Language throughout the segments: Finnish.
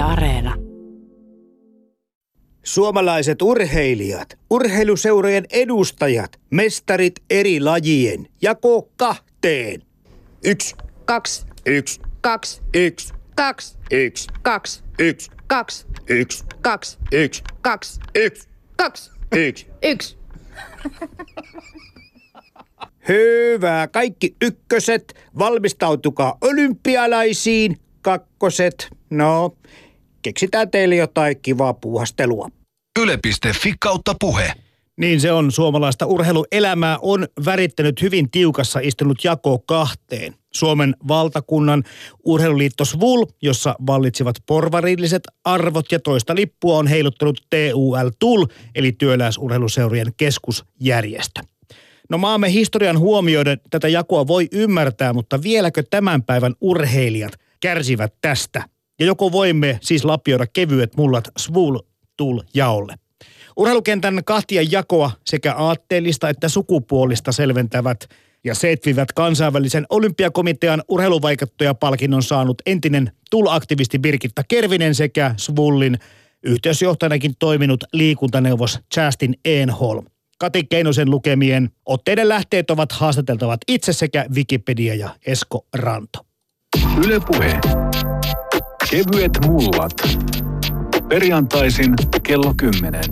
Yle Areena. Suomalaiset urheilijat, urheiluseurojen edustajat, mestarit eri lajien, jako kahteen. Yksi, Kaksi, yksi, kaksi, yksi, kaksi, yksi, kaksi, yksi, kaksi, yksi, kaksi, yksi, kaksi, yksi, kaksi, yksi. yksi. Hyvä, kaikki ykköset, valmistautukaa olympialaisiin, kakkoset, no, keksitään teille jotain kivaa puuhastelua. Yle.fi kautta puhe. Niin se on. Suomalaista urheiluelämää on värittänyt hyvin tiukassa istunut jako kahteen. Suomen valtakunnan urheiluliitto SVUL, jossa vallitsivat porvarilliset arvot ja toista lippua on heiluttanut TUL TUL, eli työläisurheiluseurojen keskusjärjestö. No maamme historian huomioiden tätä jakoa voi ymmärtää, mutta vieläkö tämän päivän urheilijat kärsivät tästä? Ja joko voimme siis lapioida kevyet mullat SVUL TUL jaolle? Urheilukentän kahtia jakoa sekä aatteellista että sukupuolista selventävät ja setvivät kansainvälisen olympiakomitean urheiluvaikuttaja-palkinnon saanut entinen TUL-aktivisti Birgitta Kervinen sekä Svullin yhteysjohtajanakin toiminut liikuntaneuvos Justin Enholm. Kati Keinosen lukemien otteiden lähteet ovat haastateltavat itse sekä Wikipedia ja Esko Ranto. Yle Puhe. Kevyet mullat. Perjantaisin kello 10.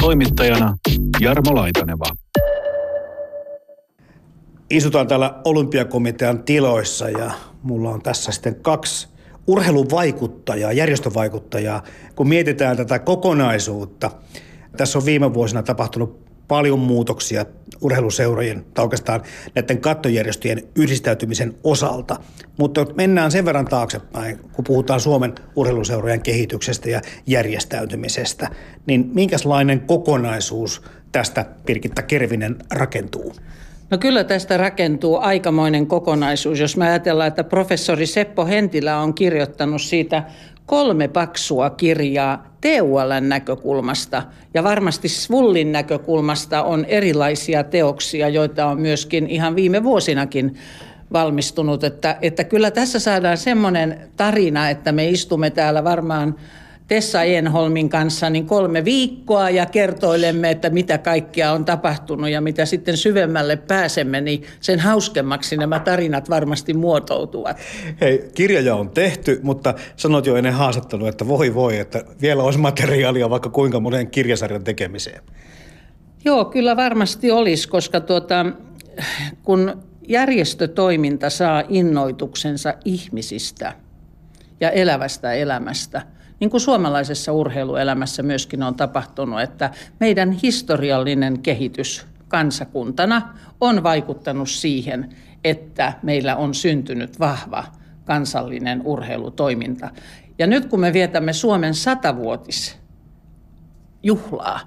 Toimittajana Jarmo Laitaneva. Istutaan täällä olympiakomitean tiloissa ja mulla on tässä sitten kaksi urheiluvaikuttajaa, järjestövaikuttajaa, kun mietitään tätä kokonaisuutta. Tässä on viime vuosina tapahtunut paljon muutoksia urheiluseurojen tai oikeastaan näiden kattojärjestöjen yhdistäytymisen osalta. Mutta mennään sen verran taaksepäin, kun puhutaan Suomen urheiluseurojen kehityksestä ja järjestäytymisestä, niin minkälainen kokonaisuus tästä Pirkitta Kervinen rakentuu? No kyllä tästä rakentuu aikamoinen kokonaisuus, jos me ajatellaan, että professori Seppo Hentilä on kirjoittanut siitä kolme paksua kirjaa TULn näkökulmasta ja varmasti Svullin näkökulmasta on erilaisia teoksia, joita on myöskin ihan viime vuosinakin valmistunut. Että, että kyllä tässä saadaan semmoinen tarina, että me istumme täällä varmaan Tessa Enholmin kanssa niin kolme viikkoa ja kertoilemme, että mitä kaikkea on tapahtunut ja mitä sitten syvemmälle pääsemme, niin sen hauskemmaksi nämä tarinat varmasti muotoutuvat. Hei, kirjoja on tehty, mutta sanoit jo ennen haastattelua, että voi voi, että vielä olisi materiaalia vaikka kuinka monen kirjasarjan tekemiseen. Joo, kyllä varmasti olisi, koska tuota, kun järjestötoiminta saa innoituksensa ihmisistä ja elävästä elämästä – niin kuin suomalaisessa urheiluelämässä myöskin on tapahtunut, että meidän historiallinen kehitys kansakuntana on vaikuttanut siihen, että meillä on syntynyt vahva kansallinen urheilutoiminta. Ja nyt kun me vietämme Suomen satavuotis juhlaa,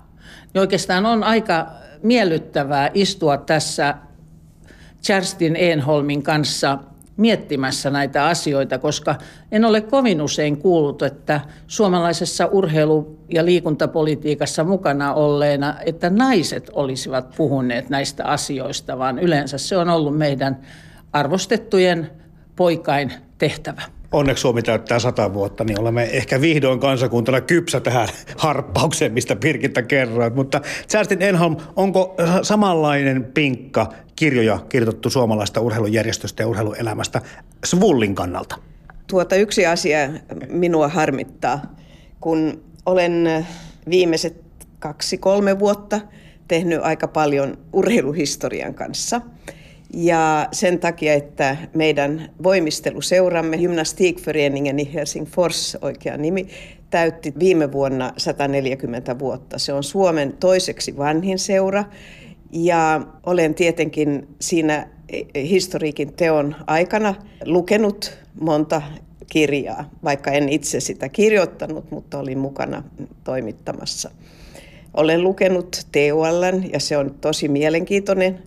niin oikeastaan on aika miellyttävää istua tässä Kerstin Enholmin kanssa miettimässä näitä asioita, koska en ole kovin usein kuullut, että suomalaisessa urheilu- ja liikuntapolitiikassa mukana olleena, että naiset olisivat puhuneet näistä asioista, vaan yleensä se on ollut meidän arvostettujen poikain tehtävä. Onneksi Suomi täyttää sata vuotta, niin olemme ehkä vihdoin kansakuntana kypsä tähän harppaukseen, mistä Pirkitta kerroit. Mutta Kerstin Enholm, onko samanlainen pinkka kirjoja kirjoitettu suomalaista urheilujärjestöstä ja urheiluelämästä Svullin kannalta? Tuota yksi asia minua harmittaa, kun olen viimeiset kaksi-kolme vuotta tehnyt aika paljon urheiluhistorian kanssa – ja sen takia, että meidän voimisteluseuramme, Gymnastikföreningen i Helsingfors, oikea nimi, täytti viime vuonna 140 vuotta. Se on Suomen toiseksi vanhin seura ja olen tietenkin siinä historiikin teon aikana lukenut monta kirjaa, vaikka en itse sitä kirjoittanut, mutta olin mukana toimittamassa. Olen lukenut TUL ja se on tosi mielenkiintoinen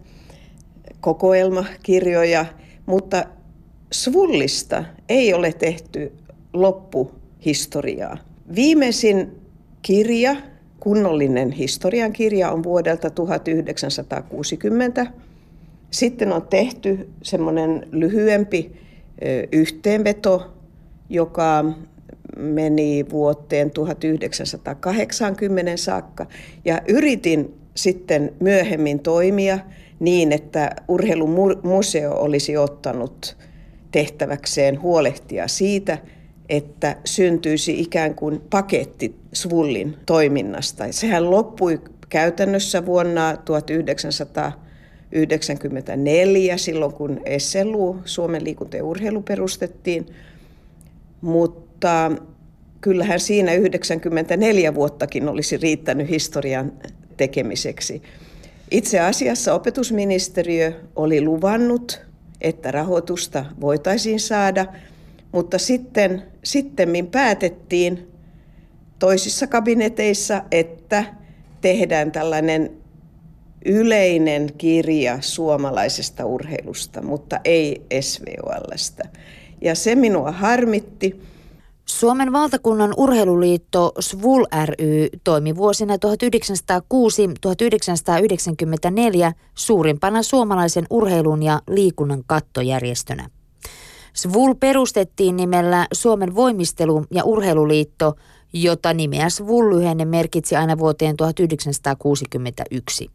kokoelmakirjoja, mutta Svullista ei ole tehty loppuhistoriaa. Viimeisin kirja, kunnollinen historian kirja, on vuodelta 1960. Sitten on tehty semmoinen lyhyempi yhteenveto, joka meni vuoteen 1980 saakka ja yritin sitten myöhemmin toimia niin, että urheilumuseo olisi ottanut tehtäväkseen huolehtia siitä, että syntyisi ikään kuin paketti Svullin toiminnasta. Sehän loppui käytännössä vuonna 1994, silloin kun SLU, Suomen liikunta ja urheilu, perustettiin. Mutta kyllähän siinä 94 vuottakin olisi riittänyt historian tekemiseksi. Itse asiassa opetusministeriö oli luvannut, että rahoitusta voitaisiin saada, mutta sitten sittemmin päätettiin toisissa kabineteissa, että tehdään tällainen yleinen kirja suomalaisesta urheilusta, mutta ei SVOLstä. Ja se minua harmitti. Suomen valtakunnan urheiluliitto SVUL ry toimi vuosina 1906-1994 suurimpana suomalaisen urheilun ja liikunnan kattojärjestönä. SVUL perustettiin nimellä Suomen voimistelu- ja urheiluliitto, jota nimeä SVUL-lyhenne merkitsi aina vuoteen 1961.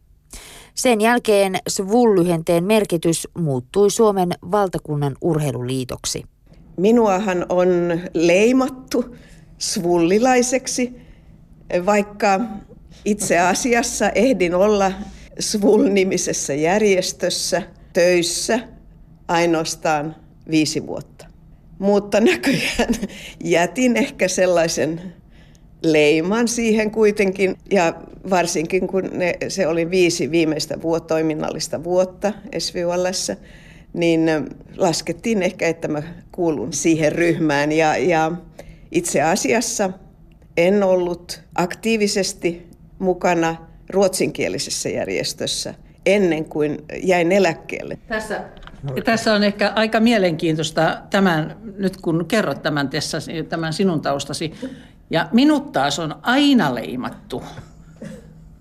Sen jälkeen SVUL-lyhenteen merkitys muuttui Suomen valtakunnan urheiluliitoksi. Minuahan on leimattu svullilaiseksi, vaikka itse asiassa ehdin olla Svul-nimisessä järjestössä töissä ainoastaan viisi vuotta. Mutta näköjään jätin ehkä sellaisen leiman siihen kuitenkin. Ja varsinkin kun ne, se oli viisi viimeistä vuotta, toiminnallista vuotta SVULssä, niin laskettiin ehkä, että mä kuulun siihen ryhmään. Ja, ja itse asiassa en ollut aktiivisesti mukana ruotsinkielisessä järjestössä ennen kuin jäin eläkkeelle. Tässä, tässä on ehkä aika mielenkiintoista tämän, nyt kun kerrot tämän, tässä, tämän sinun taustasi. Ja minut taas on aina leimattu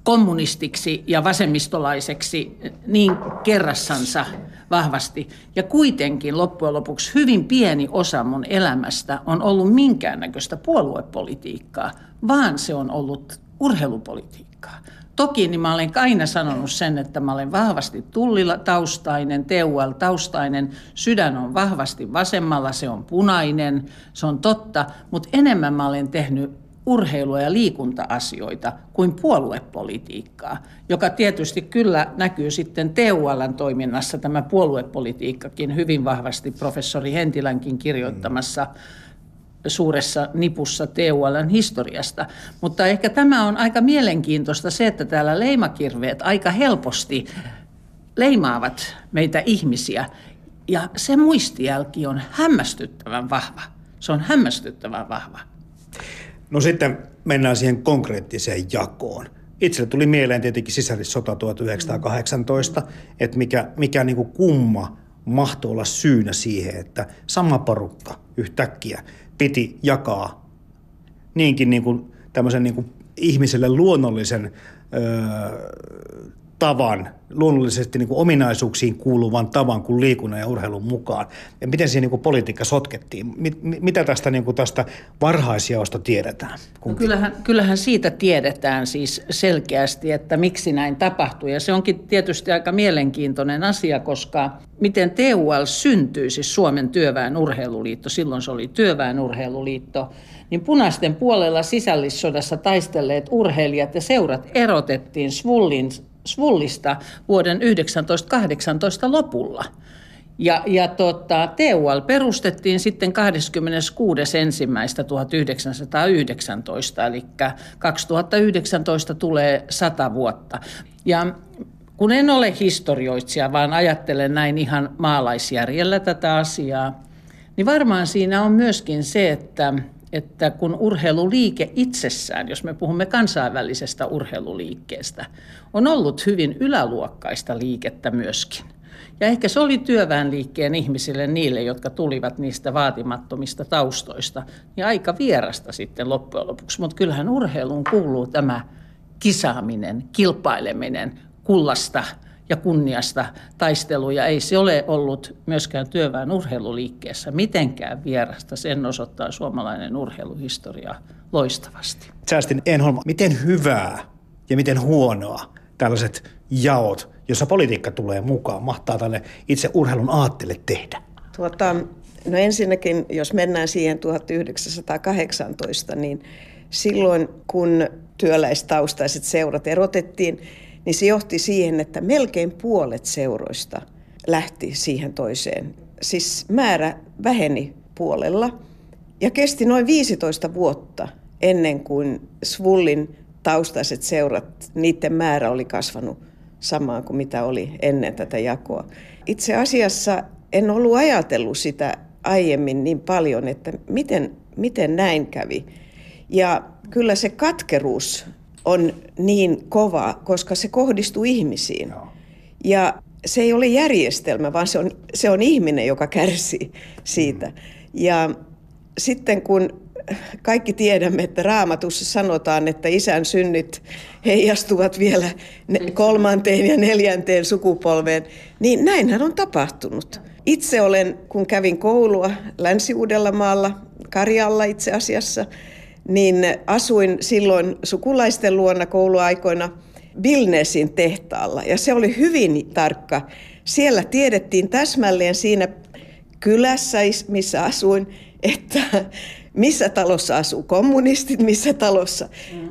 kommunistiksi ja vasemmistolaiseksi niin kerrassansa vahvasti. Ja kuitenkin loppujen lopuksi hyvin pieni osa mun elämästä on ollut minkäännäköistä puoluepolitiikkaa, vaan se on ollut urheilupolitiikkaa. Toki niin mä olen aina sanonut sen, että mä olen vahvasti tullilla taustainen, TUL-taustainen, sydän on vahvasti vasemmalla, se on punainen, se on totta, mutta enemmän mä olen tehnyt urheilua ja liikunta-asioita kuin puoluepolitiikkaa, joka tietysti kyllä näkyy sitten TULn toiminnassa tämä puoluepolitiikkakin hyvin vahvasti professori Hentilänkin kirjoittamassa suuressa nipussa TULn historiasta. Mutta ehkä tämä on aika mielenkiintoista se, että täällä leimakirveet aika helposti leimaavat meitä ihmisiä. Ja se muistijälki on hämmästyttävän vahva. Se on hämmästyttävän vahva. No sitten mennään siihen konkreettiseen jakoon. Itselle tuli mieleen tietenkin sisällissota 1918, että mikä, mikä niin kuin kumma mahtoi olla syynä siihen, että sama porukka yhtäkkiä piti jakaa niinkin niin kuin tämmöisen niin kuin ihmiselle luonnollisen öö, tavan, luonnollisesti niin kuin ominaisuuksiin kuuluvan tavan kuin liikunnan ja urheilun mukaan. Ja miten siinä niin kuin politiikka sotkettiin? Mit, mitä tästä, niin kuin tästä varhaisjaosta tiedetään? No kyllähän, kyllähän siitä tiedetään siis selkeästi, että miksi näin tapahtui. Ja se onkin tietysti aika mielenkiintoinen asia, koska miten TUL syntyi, siis Suomen työväen urheiluliitto, silloin se oli työväen urheiluliitto, niin punaisten puolella sisällissodassa taistelleet urheilijat ja seurat erotettiin Svullin Svullista vuoden 1918 lopulla. Ja, ja tota, TUL perustettiin sitten 26.1.1919, eli 2019 tulee 100 vuotta. Ja kun en ole historioitsija, vaan ajattelen näin ihan maalaisjärjellä tätä asiaa, niin varmaan siinä on myöskin se, että että kun urheiluliike itsessään, jos me puhumme kansainvälisestä urheiluliikkeestä, on ollut hyvin yläluokkaista liikettä myöskin. Ja ehkä se oli työväenliikkeen ihmisille, niille, jotka tulivat niistä vaatimattomista taustoista, niin aika vierasta sitten loppujen lopuksi. Mutta kyllähän urheiluun kuuluu tämä kisaaminen, kilpaileminen, kullasta ja kunniasta taisteluja. Ei se ole ollut myöskään työväen urheiluliikkeessä mitenkään vierasta. Sen osoittaa suomalainen urheiluhistoria loistavasti. Säästin Enholm, miten hyvää ja miten huonoa tällaiset jaot, jossa politiikka tulee mukaan, mahtaa tälle itse urheilun aattele tehdä? Tuota, no ensinnäkin, jos mennään siihen 1918, niin silloin kun työläistaustaiset seurat erotettiin, niin se johti siihen, että melkein puolet seuroista lähti siihen toiseen. Siis määrä väheni puolella ja kesti noin 15 vuotta ennen kuin Svullin taustaiset seurat, niiden määrä oli kasvanut samaan kuin mitä oli ennen tätä jakoa. Itse asiassa en ollut ajatellut sitä aiemmin niin paljon, että miten, miten näin kävi. Ja kyllä se katkeruus on niin kova, koska se kohdistuu ihmisiin. Ja se ei ole järjestelmä, vaan se on, se on ihminen, joka kärsii siitä. Ja sitten kun kaikki tiedämme, että raamatussa sanotaan, että isän synnit heijastuvat vielä kolmanteen ja neljänteen sukupolveen, niin näinhän on tapahtunut. Itse olen, kun kävin koulua Länsi-Uudellamaalla, Karjalla itse asiassa, niin asuin silloin sukulaisten luona kouluaikoina Bilnesin tehtaalla. Ja se oli hyvin tarkka. Siellä tiedettiin täsmälleen siinä kylässä, missä asuin, että missä talossa asuu kommunistit, missä talossa mm.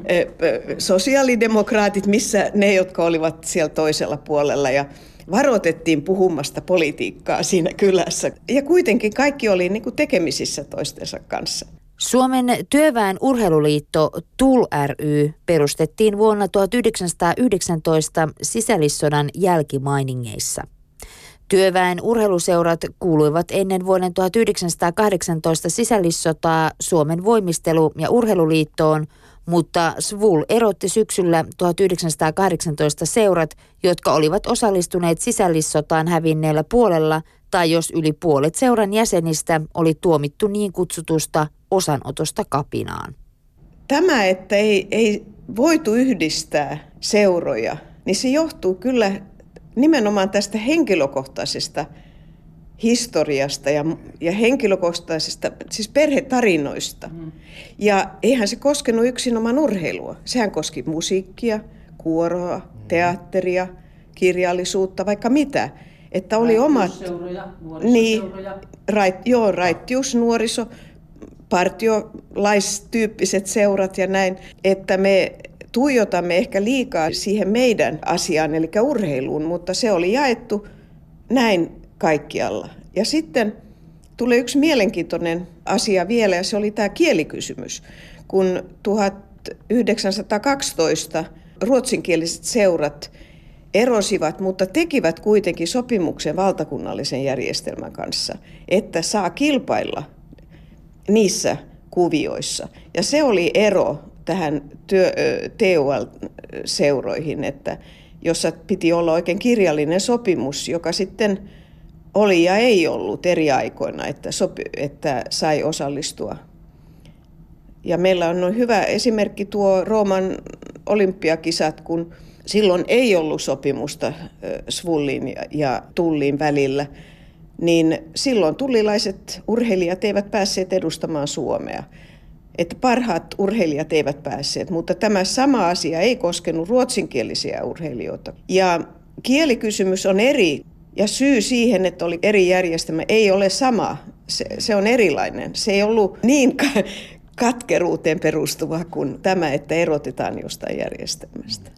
sosiaalidemokraatit, missä ne, jotka olivat siellä toisella puolella. Ja varoitettiin puhumasta politiikkaa siinä kylässä. Ja kuitenkin kaikki oli niin kuin tekemisissä toistensa kanssa. Suomen työväen urheiluliitto TUL ry perustettiin vuonna 1919 sisällissodan jälkimainingeissa. Työväen urheiluseurat kuuluivat ennen vuoden 1918 sisällissotaa Suomen voimistelu- ja urheiluliittoon, mutta Svul erotti syksyllä 1918 seurat, jotka olivat osallistuneet sisällissotaan hävinneellä puolella tai jos yli puolet seuran jäsenistä oli tuomittu niin kutsutusta osanotosta kapinaan. Tämä, että ei, ei voitu yhdistää seuroja, niin se johtuu kyllä nimenomaan tästä henkilökohtaisesta historiasta ja, ja henkilökohtaisesta, siis perhetarinoista. Mm. Ja eihän se koskenut yksinomaan urheilua. Sehän koski musiikkia, kuoroa, mm. teatteria, kirjallisuutta, vaikka mitä. Että oli omat... Niin, rait, joo, raittius, nuoriso, partiolaistyyppiset seurat ja näin, että me tuijotamme ehkä liikaa siihen meidän asiaan, eli urheiluun, mutta se oli jaettu näin kaikkialla. Ja sitten tulee yksi mielenkiintoinen asia vielä, ja se oli tämä kielikysymys. Kun 1912 ruotsinkieliset seurat erosivat, mutta tekivät kuitenkin sopimuksen valtakunnallisen järjestelmän kanssa, että saa kilpailla niissä kuvioissa. Ja se oli ero tähän TUL-seuroihin, että jossa piti olla oikein kirjallinen sopimus, joka sitten oli ja ei ollut eri aikoina, että, sopi, että sai osallistua. Ja meillä on hyvä esimerkki tuo Rooman olympiakisat, kun silloin ei ollut sopimusta Svullin ja Tullin välillä, niin silloin tullilaiset urheilijat eivät päässeet edustamaan Suomea että parhaat urheilijat eivät päässeet, mutta tämä sama asia ei koskenut ruotsinkielisiä urheilijoita. Ja kielikysymys on eri ja syy siihen, että oli eri järjestelmä, ei ole sama. Se, se on erilainen. Se ei ollut niin katkeruuteen perustuva kuin tämä, että erotetaan jostain järjestelmästä.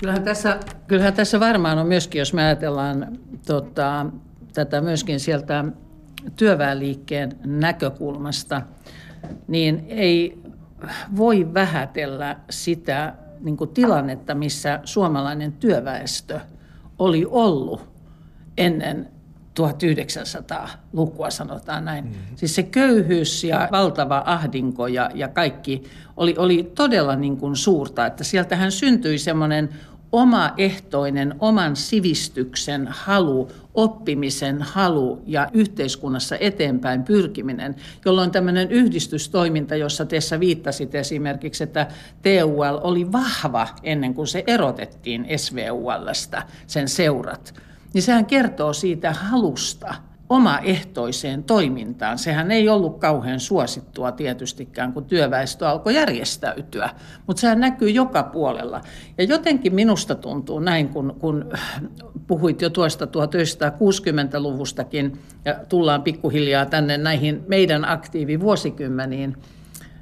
Kyllähän tässä, kyllähän tässä varmaan on myöskin, jos me ajatellaan tota, tätä myöskin sieltä työväenliikkeen näkökulmasta, niin ei voi vähätellä sitä niin kuin tilannetta, missä suomalainen työväestö oli ollut ennen 1900-lukua, sanotaan näin. Mm-hmm. Siis se köyhyys ja valtava ahdinko ja, ja kaikki oli, oli todella niin kuin suurta, että sieltähän syntyi semmoinen omaehtoinen oman sivistyksen halu, oppimisen halu ja yhteiskunnassa eteenpäin pyrkiminen, jolloin tämmöinen yhdistystoiminta, jossa tässä viittasit esimerkiksi, että TUL oli vahva ennen kuin se erotettiin SVULstä, sen seurat, niin sehän kertoo siitä halusta – omaehtoiseen toimintaan. Sehän ei ollut kauhean suosittua tietystikään, kun työväestö alkoi järjestäytyä, mutta sehän näkyy joka puolella. Ja jotenkin minusta tuntuu näin, kun, kun puhuit jo tuosta 1960-luvustakin ja tullaan pikkuhiljaa tänne näihin meidän aktiivivuosikymmeniin,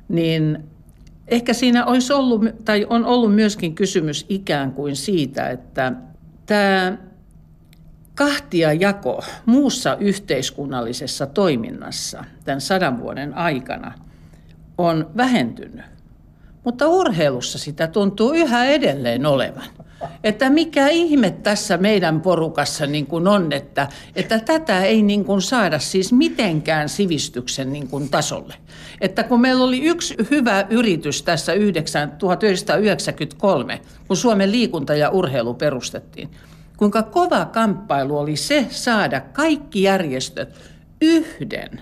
niin ehkä siinä olisi ollut, tai on ollut myöskin kysymys ikään kuin siitä, että tämä kahtia jako muussa yhteiskunnallisessa toiminnassa tämän sadan vuoden aikana on vähentynyt. Mutta urheilussa sitä tuntuu yhä edelleen olevan. Että mikä ihme tässä meidän porukassa niin kuin on, että, että tätä ei niin kuin saada siis mitenkään sivistyksen niin kuin tasolle. Että kun meillä oli yksi hyvä yritys tässä 1993, kun Suomen liikunta ja urheilu perustettiin, kuinka kova kamppailu oli se saada kaikki järjestöt yhden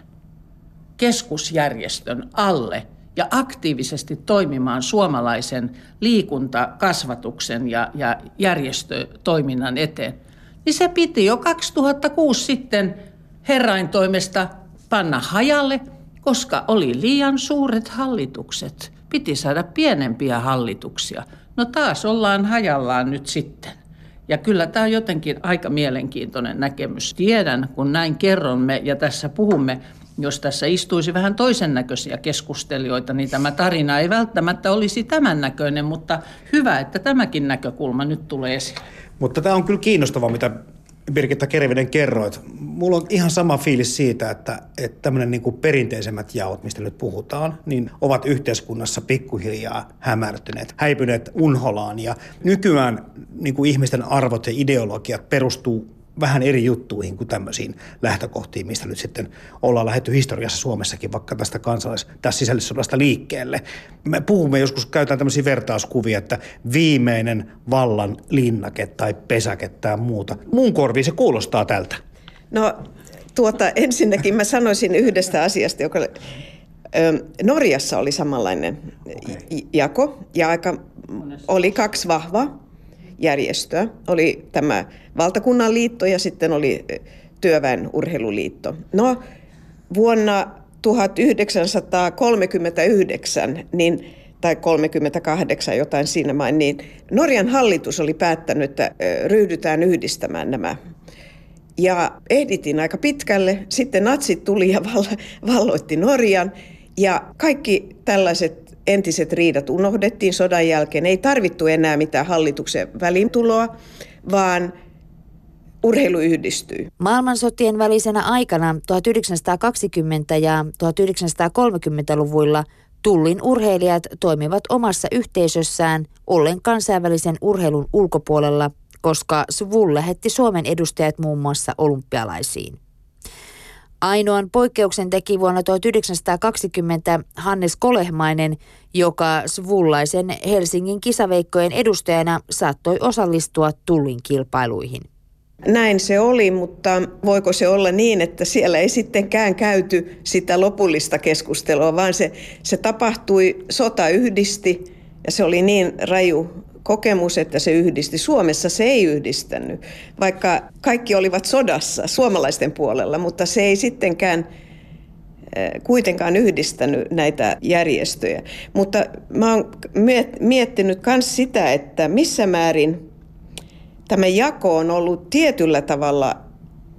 keskusjärjestön alle ja aktiivisesti toimimaan suomalaisen liikuntakasvatuksen ja, ja järjestötoiminnan eteen. Niin se piti jo 2006 sitten herrain toimesta panna hajalle, koska oli liian suuret hallitukset. Piti saada pienempiä hallituksia. No taas ollaan hajallaan nyt sitten. Ja kyllä tämä on jotenkin aika mielenkiintoinen näkemys. Tiedän, kun näin kerromme ja tässä puhumme, jos tässä istuisi vähän toisen näköisiä keskustelijoita, niin tämä tarina ei välttämättä olisi tämän näköinen, mutta hyvä, että tämäkin näkökulma nyt tulee esille. Mutta tämä on kyllä kiinnostavaa, mitä Birgitta Kervinen kerroit. Mulla on ihan sama fiilis siitä, että, että tämmöinen niin kuin perinteisemmät jaot, mistä nyt puhutaan, niin ovat yhteiskunnassa pikkuhiljaa hämärtyneet, häipyneet unholaan. Ja nykyään niin kuin ihmisten arvot ja ideologiat perustuu vähän eri juttuihin kuin tämmöisiin lähtökohtiin, mistä nyt sitten ollaan lähetty historiassa Suomessakin vaikka tästä kansalais- tässä sisällissodasta liikkeelle. Me puhumme joskus, käytetään tämmöisiä vertauskuvia, että viimeinen vallan linnake tai pesäke tai muuta. Mun korviin se kuulostaa tältä. No tuota, ensinnäkin mä sanoisin yhdestä asiasta, joka Norjassa oli samanlainen okay. jako ja aika, oli kaksi vahvaa järjestöä. Oli tämä valtakunnan liitto ja sitten oli työväen urheiluliitto. No, vuonna 1939, niin, tai 38 jotain siinä main, niin Norjan hallitus oli päättänyt, että ryhdytään yhdistämään nämä ja ehditin aika pitkälle. Sitten natsit tuli ja valloitti Norjan. Ja kaikki tällaiset entiset riidat unohdettiin sodan jälkeen. Ei tarvittu enää mitään hallituksen välintuloa, vaan urheilu yhdistyi. Maailmansotien välisenä aikana 1920- ja 1930-luvuilla Tullin urheilijat toimivat omassa yhteisössään ollen kansainvälisen urheilun ulkopuolella, koska SVUL lähetti Suomen edustajat muun muassa olympialaisiin. Ainoan poikkeuksen teki vuonna 1920 Hannes Kolehmainen, joka svullaisen Helsingin kisaveikkojen edustajana saattoi osallistua tullin kilpailuihin. Näin se oli, mutta voiko se olla niin, että siellä ei sittenkään käyty sitä lopullista keskustelua, vaan se, se tapahtui, sota yhdisti ja se oli niin raju kokemus, että se yhdisti. Suomessa se ei yhdistänyt, vaikka kaikki olivat sodassa suomalaisten puolella, mutta se ei sittenkään eh, kuitenkaan yhdistänyt näitä järjestöjä. Mutta mä oon miettinyt myös sitä, että missä määrin tämä jako on ollut tietyllä tavalla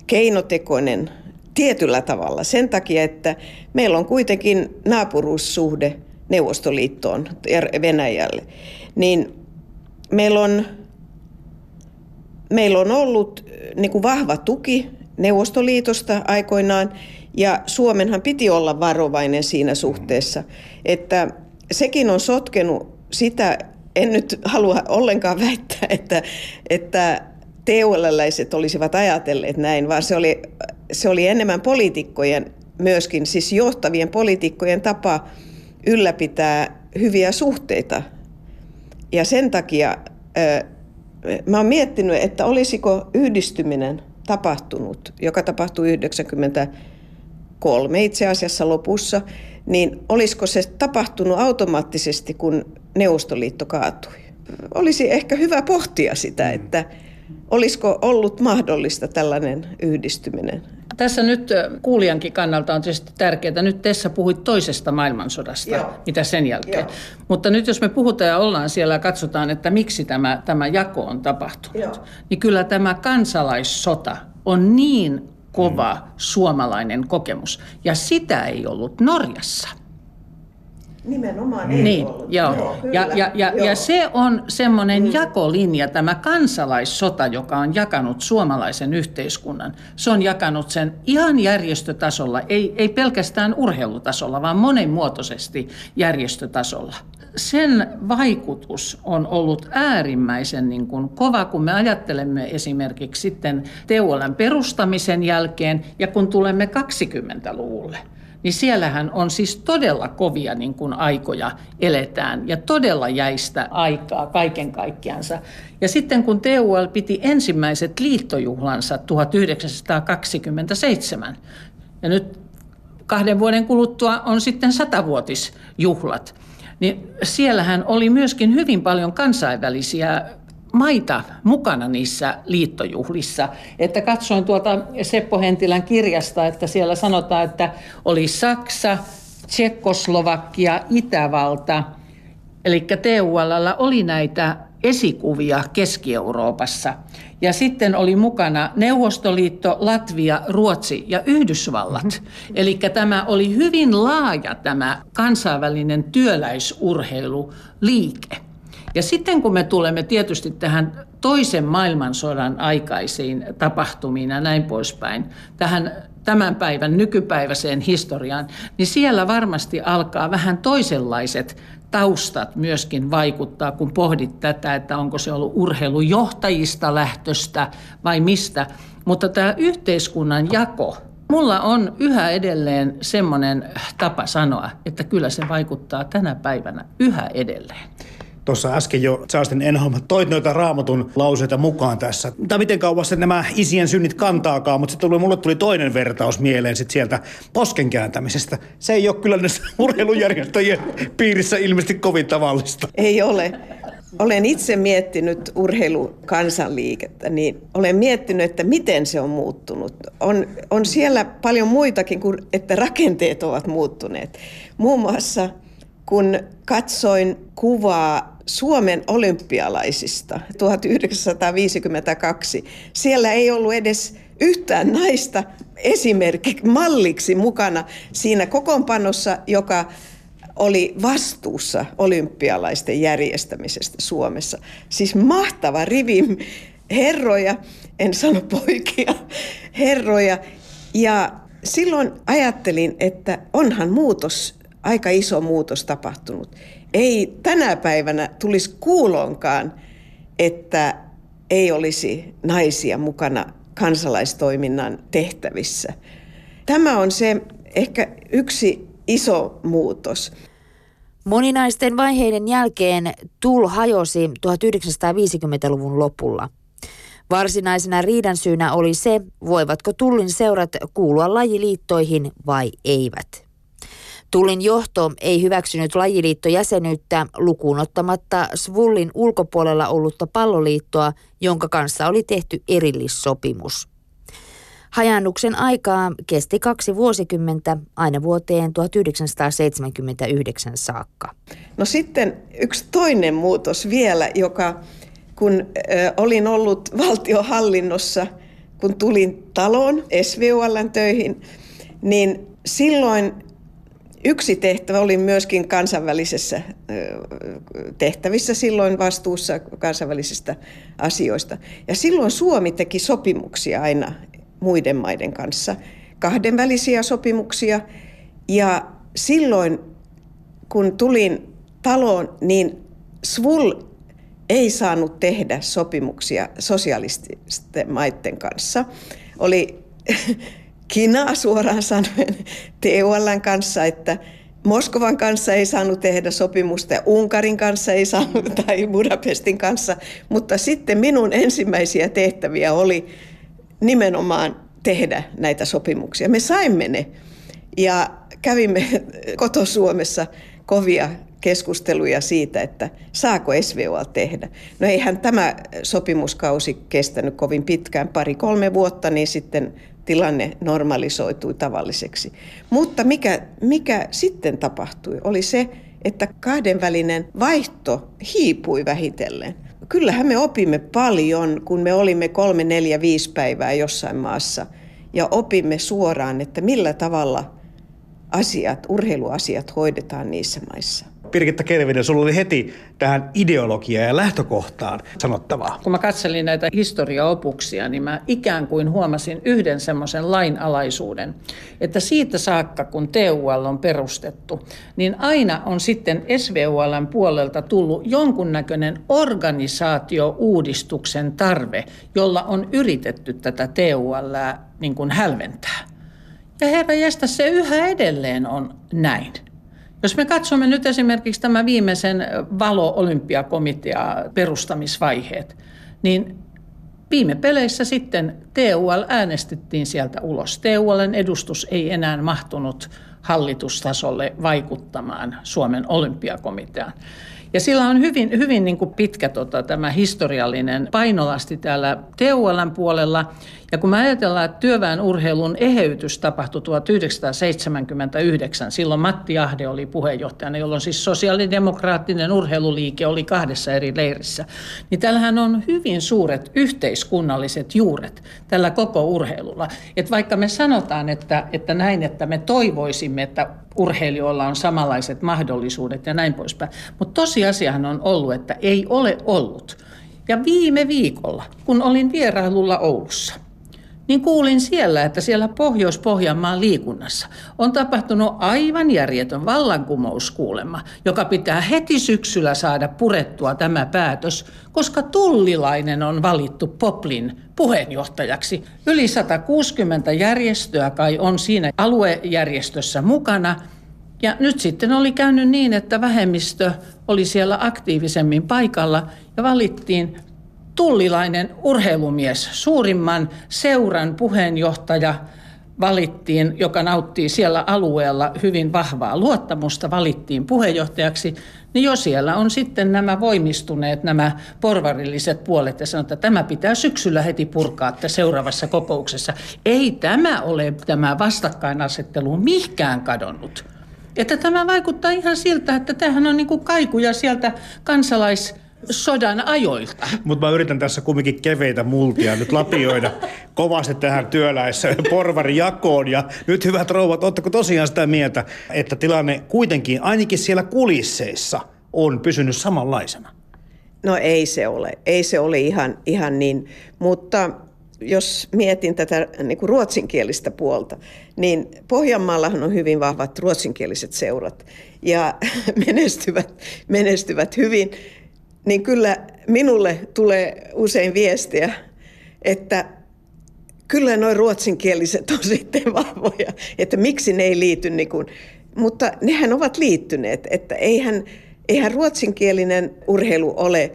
keinotekoinen tietyllä tavalla sen takia, että meillä on kuitenkin naapuruussuhde Neuvostoliittoon ja Venäjälle. Niin meillä on, meillä on ollut niin kuin vahva tuki Neuvostoliitosta aikoinaan ja Suomenhan piti olla varovainen siinä suhteessa, että sekin on sotkenut sitä, en nyt halua ollenkaan väittää, että, että TUL-läiset olisivat ajatelleet näin, vaan se oli, se oli enemmän poliitikkojen myöskin, siis johtavien poliitikkojen tapa ylläpitää hyviä suhteita ja sen takia mä oon miettinyt, että olisiko yhdistyminen tapahtunut, joka tapahtui 93 itse asiassa lopussa, niin olisiko se tapahtunut automaattisesti, kun Neuvostoliitto kaatui? Olisi ehkä hyvä pohtia sitä, että olisiko ollut mahdollista tällainen yhdistyminen. Tässä nyt kuulijankin kannalta on tietysti tärkeää. Nyt Tessa puhuit toisesta maailmansodasta, Joo. mitä sen jälkeen. Joo. Mutta nyt jos me puhutaan ja ollaan siellä ja katsotaan, että miksi tämä, tämä jako on tapahtunut, Joo. niin kyllä tämä kansalaissota on niin kova mm. suomalainen kokemus. Ja sitä ei ollut Norjassa. Nimenomaan ei niin, ollut. Joo. joo ja, ja, ja, joo. ja se on semmoinen mm. jakolinja, tämä kansalaissota, joka on jakanut suomalaisen yhteiskunnan. Se on jakanut sen ihan järjestötasolla, ei, ei pelkästään urheilutasolla, vaan monenmuotoisesti järjestötasolla. Sen vaikutus on ollut äärimmäisen niin kuin kova, kun me ajattelemme esimerkiksi sitten Teuolan perustamisen jälkeen ja kun tulemme 20-luvulle niin siellähän on siis todella kovia niin kuin aikoja eletään ja todella jäistä aikaa kaiken kaikkiansa. Ja sitten kun TUL piti ensimmäiset liittojuhlansa 1927, ja nyt kahden vuoden kuluttua on sitten satavuotisjuhlat, niin siellähän oli myöskin hyvin paljon kansainvälisiä maita mukana niissä liittojuhlissa. Että katsoin tuolta Seppo Hentilän kirjasta, että siellä sanotaan, että oli Saksa, Tsekkoslovakia, Itävalta. Eli TUL oli näitä esikuvia Keski-Euroopassa. Ja sitten oli mukana Neuvostoliitto, Latvia, Ruotsi ja Yhdysvallat. Mm-hmm. Eli tämä oli hyvin laaja tämä kansainvälinen työläisurheiluliike. Ja sitten kun me tulemme tietysti tähän toisen maailmansodan aikaisiin tapahtumiin ja näin poispäin, tähän tämän päivän nykypäiväiseen historiaan, niin siellä varmasti alkaa vähän toisenlaiset taustat myöskin vaikuttaa, kun pohdit tätä, että onko se ollut urheilujohtajista lähtöstä vai mistä. Mutta tämä yhteiskunnan jako, mulla on yhä edelleen semmoinen tapa sanoa, että kyllä se vaikuttaa tänä päivänä yhä edelleen. Tuossa äsken jo Charleston Enholm toit noita raamatun lauseita mukaan tässä. Tai miten kauas nämä isien synnit kantaakaan, mutta sitten mulle tuli toinen vertaus mieleen sit sieltä posken kääntämisestä. Se ei ole kyllä näissä urheilujärjestöjen piirissä ilmeisesti kovin tavallista. Ei ole. Olen itse miettinyt urheilukansanliikettä, niin olen miettinyt, että miten se on muuttunut. On, on siellä paljon muitakin kuin, että rakenteet ovat muuttuneet. Muun muassa kun katsoin kuvaa Suomen olympialaisista 1952. Siellä ei ollut edes yhtään naista esimerkki malliksi mukana siinä kokoonpanossa, joka oli vastuussa olympialaisten järjestämisestä Suomessa. Siis mahtava rivi herroja, en sano poikia, herroja. Ja silloin ajattelin, että onhan muutos, aika iso muutos tapahtunut ei tänä päivänä tulisi kuulonkaan, että ei olisi naisia mukana kansalaistoiminnan tehtävissä. Tämä on se ehkä yksi iso muutos. Moninaisten vaiheiden jälkeen TUL hajosi 1950-luvun lopulla. Varsinaisena riidan syynä oli se, voivatko Tullin seurat kuulua lajiliittoihin vai eivät. Tullin johto ei hyväksynyt lajiliittojäsenyyttä lukuun ottamatta Svullin ulkopuolella ollutta palloliittoa, jonka kanssa oli tehty erillissopimus. Hajannuksen aikaa kesti kaksi vuosikymmentä aina vuoteen 1979 saakka. No sitten yksi toinen muutos vielä, joka kun ö, olin ollut valtiohallinnossa, kun tulin taloon SVULn töihin, niin silloin Yksi tehtävä oli myöskin kansainvälisessä tehtävissä silloin vastuussa kansainvälisistä asioista. Ja silloin Suomi teki sopimuksia aina muiden maiden kanssa, kahdenvälisiä sopimuksia. Ja silloin, kun tulin taloon, niin SVUL ei saanut tehdä sopimuksia sosialististen maiden kanssa. Oli kinaa suoraan sanoen TULn kanssa, että Moskovan kanssa ei saanut tehdä sopimusta ja Unkarin kanssa ei saanut tai Budapestin kanssa, mutta sitten minun ensimmäisiä tehtäviä oli nimenomaan tehdä näitä sopimuksia. Me saimme ne ja kävimme kotosuomessa kovia keskusteluja siitä, että saako SVOa tehdä. No eihän tämä sopimuskausi kestänyt kovin pitkään, pari-kolme vuotta, niin sitten tilanne normalisoitui tavalliseksi. Mutta mikä, mikä sitten tapahtui, oli se, että kahdenvälinen vaihto hiipui vähitellen. Kyllähän me opimme paljon, kun me olimme kolme, neljä, viisi päivää jossain maassa ja opimme suoraan, että millä tavalla asiat, urheiluasiat hoidetaan niissä maissa. Birgitta Kervinen, sulla oli heti tähän ideologiaan ja lähtökohtaan sanottavaa. Kun mä katselin näitä historiaopuksia, niin mä ikään kuin huomasin yhden semmoisen lainalaisuuden, että siitä saakka, kun TUL on perustettu, niin aina on sitten SVULn puolelta tullut jonkunnäköinen organisaatio-uudistuksen tarve, jolla on yritetty tätä TUL niin kuin hälventää. Ja herra jästä, se yhä edelleen on näin. Jos me katsomme nyt esimerkiksi tämä viimeisen valo-olympiakomitea perustamisvaiheet, niin viime peleissä sitten TUL äänestettiin sieltä ulos. TULn edustus ei enää mahtunut hallitustasolle vaikuttamaan Suomen olympiakomiteaan. Ja sillä on hyvin, hyvin niin kuin pitkä tota, tämä historiallinen painolasti täällä TULn puolella. Ja kun me ajatellaan, että työväen urheilun eheytys tapahtui 1979, silloin Matti Ahde oli puheenjohtajana, jolloin siis sosiaalidemokraattinen urheiluliike oli kahdessa eri leirissä, niin tällähän on hyvin suuret yhteiskunnalliset juuret tällä koko urheilulla. Et vaikka me sanotaan, että, että näin, että me toivoisimme, että urheilijoilla on samanlaiset mahdollisuudet ja näin poispäin, mutta tosiasiahan on ollut, että ei ole ollut. Ja viime viikolla, kun olin vierailulla Oulussa, niin kuulin siellä, että siellä Pohjois-Pohjanmaan liikunnassa on tapahtunut aivan järjetön vallankumouskuulema, joka pitää heti syksyllä saada purettua tämä päätös, koska tullilainen on valittu Poplin puheenjohtajaksi. Yli 160 järjestöä kai on siinä aluejärjestössä mukana. Ja nyt sitten oli käynyt niin, että vähemmistö oli siellä aktiivisemmin paikalla ja valittiin tullilainen urheilumies, suurimman seuran puheenjohtaja valittiin, joka nauttii siellä alueella hyvin vahvaa luottamusta, valittiin puheenjohtajaksi, niin jo siellä on sitten nämä voimistuneet, nämä porvarilliset puolet ja sanotaan, että tämä pitää syksyllä heti purkaa että seuraavassa kokouksessa. Ei tämä ole tämä vastakkainasettelu mihkään kadonnut. Että tämä vaikuttaa ihan siltä, että tämähän on niin kuin kaikuja sieltä kansalais sodan ajoilta. Mutta mä yritän tässä kumminkin keveitä multia nyt lapioida kovasti tähän työläissä porvarijakoon. Ja nyt hyvät rouvat, ootteko tosiaan sitä mieltä, että tilanne kuitenkin ainakin siellä kulisseissa on pysynyt samanlaisena? No ei se ole. Ei se ole ihan, ihan niin. Mutta jos mietin tätä niin kuin ruotsinkielistä puolta, niin Pohjanmaallahan on hyvin vahvat ruotsinkieliset seurat ja menestyvät, menestyvät hyvin niin kyllä minulle tulee usein viestiä, että kyllä nuo ruotsinkieliset on sitten vahvoja, että miksi ne ei liity niin kuin, mutta nehän ovat liittyneet, että eihän, eihän ruotsinkielinen urheilu ole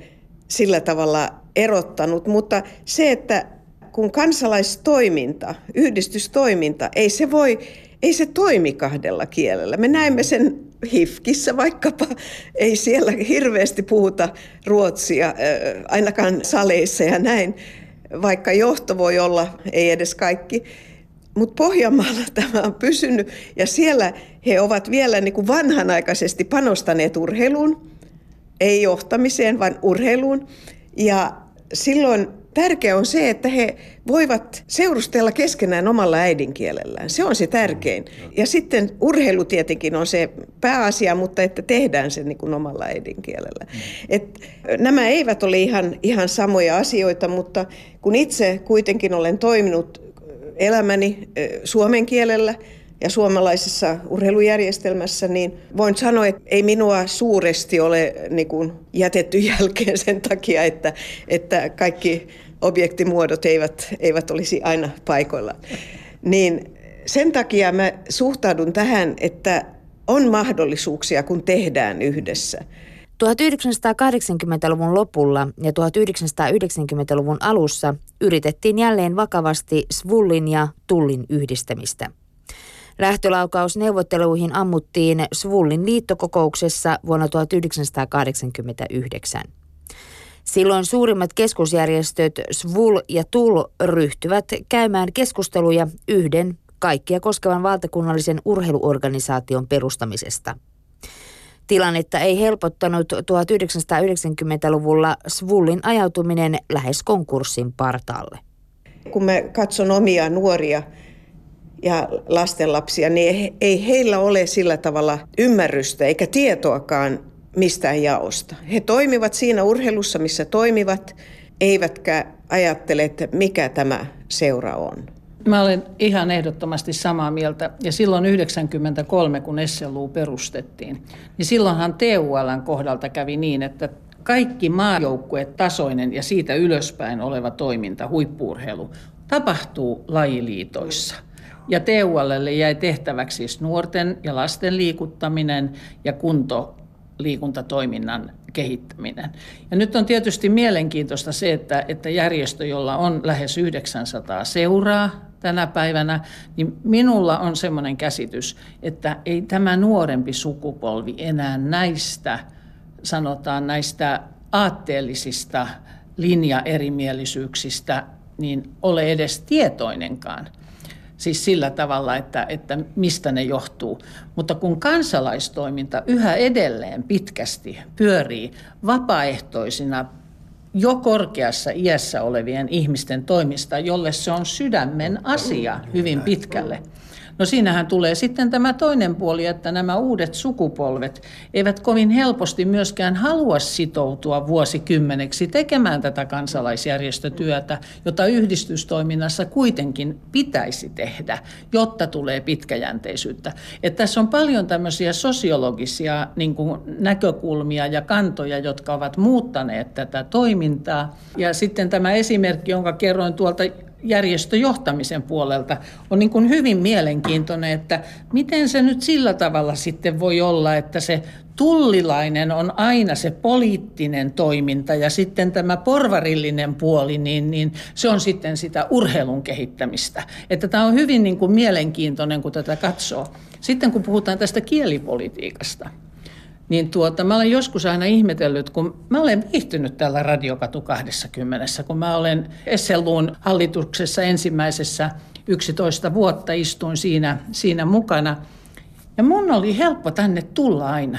sillä tavalla erottanut, mutta se, että kun kansalaistoiminta, yhdistystoiminta, ei se voi, ei se toimi kahdella kielellä. Me näemme sen Hifkissä vaikkapa, ei siellä hirveästi puhuta ruotsia, ainakaan saleissa ja näin, vaikka johto voi olla, ei edes kaikki. Mutta Pohjanmaalla tämä on pysynyt ja siellä he ovat vielä niin kuin vanhanaikaisesti panostaneet urheiluun, ei johtamiseen, vaan urheiluun. Ja silloin tärkeää on se, että he voivat seurustella keskenään omalla äidinkielellään. Se on se tärkein. Ja sitten urheilu tietenkin on se pääasia, mutta että tehdään se niin kuin omalla äidinkielellä. Et nämä eivät ole ihan, ihan samoja asioita, mutta kun itse kuitenkin olen toiminut elämäni suomen kielellä – ja suomalaisessa urheilujärjestelmässä, niin voin sanoa, että ei minua suuresti ole niin kuin jätetty jälkeen sen takia, että, että kaikki objektimuodot eivät, eivät olisi aina paikoilla. Niin sen takia mä suhtaudun tähän, että on mahdollisuuksia, kun tehdään yhdessä. 1980-luvun lopulla ja 1990-luvun alussa yritettiin jälleen vakavasti Svullin ja Tullin yhdistämistä. Lähtölaukaus neuvotteluihin ammuttiin Svullin liittokokouksessa vuonna 1989. Silloin suurimmat keskusjärjestöt Svul ja Tul ryhtyvät käymään keskusteluja yhden kaikkia koskevan valtakunnallisen urheiluorganisaation perustamisesta. Tilannetta ei helpottanut 1990-luvulla Svullin ajautuminen lähes konkurssin partaalle. Kun mä katson omia nuoria ja lastenlapsia, niin ei heillä ole sillä tavalla ymmärrystä eikä tietoakaan mistään jaosta. He toimivat siinä urheilussa, missä toimivat, eivätkä ajattele, että mikä tämä seura on. Mä olen ihan ehdottomasti samaa mieltä. Ja silloin 93, kun SLU perustettiin, niin silloinhan TULn kohdalta kävi niin, että kaikki tasoinen ja siitä ylöspäin oleva toiminta, huippuurheilu, tapahtuu lajiliitoissa. Ja TULlle jäi tehtäväksi siis nuorten ja lasten liikuttaminen ja kunto liikuntatoiminnan kehittäminen. Ja nyt on tietysti mielenkiintoista se, että, että järjestö, jolla on lähes 900 seuraa tänä päivänä, niin minulla on semmoinen käsitys, että ei tämä nuorempi sukupolvi enää näistä, sanotaan näistä aatteellisista linjaerimielisyyksistä, niin ole edes tietoinenkaan. Siis sillä tavalla, että, että mistä ne johtuu. Mutta kun kansalaistoiminta yhä edelleen pitkästi pyörii vapaaehtoisina jo korkeassa iässä olevien ihmisten toimista, jolle se on sydämen asia hyvin pitkälle, No siinähän tulee sitten tämä toinen puoli, että nämä uudet sukupolvet eivät kovin helposti myöskään halua sitoutua vuosikymmeneksi tekemään tätä kansalaisjärjestötyötä, jota yhdistystoiminnassa kuitenkin pitäisi tehdä, jotta tulee pitkäjänteisyyttä. Että tässä on paljon tämmöisiä sosiologisia niin kuin, näkökulmia ja kantoja, jotka ovat muuttaneet tätä toimintaa. Ja sitten tämä esimerkki, jonka kerroin tuolta järjestöjohtamisen puolelta on niin kuin hyvin mielenkiintoinen, että miten se nyt sillä tavalla sitten voi olla, että se tullilainen on aina se poliittinen toiminta ja sitten tämä porvarillinen puoli, niin, niin se on sitten sitä urheilun kehittämistä. Että tämä on hyvin niin kuin mielenkiintoinen, kun tätä katsoo. Sitten kun puhutaan tästä kielipolitiikasta, niin tuota, mä olen joskus aina ihmetellyt, kun mä olen viihtynyt täällä Radiokatu 20, kun mä olen SLUn hallituksessa ensimmäisessä 11 vuotta istuin siinä, siinä mukana. Ja mun oli helppo tänne tulla aina.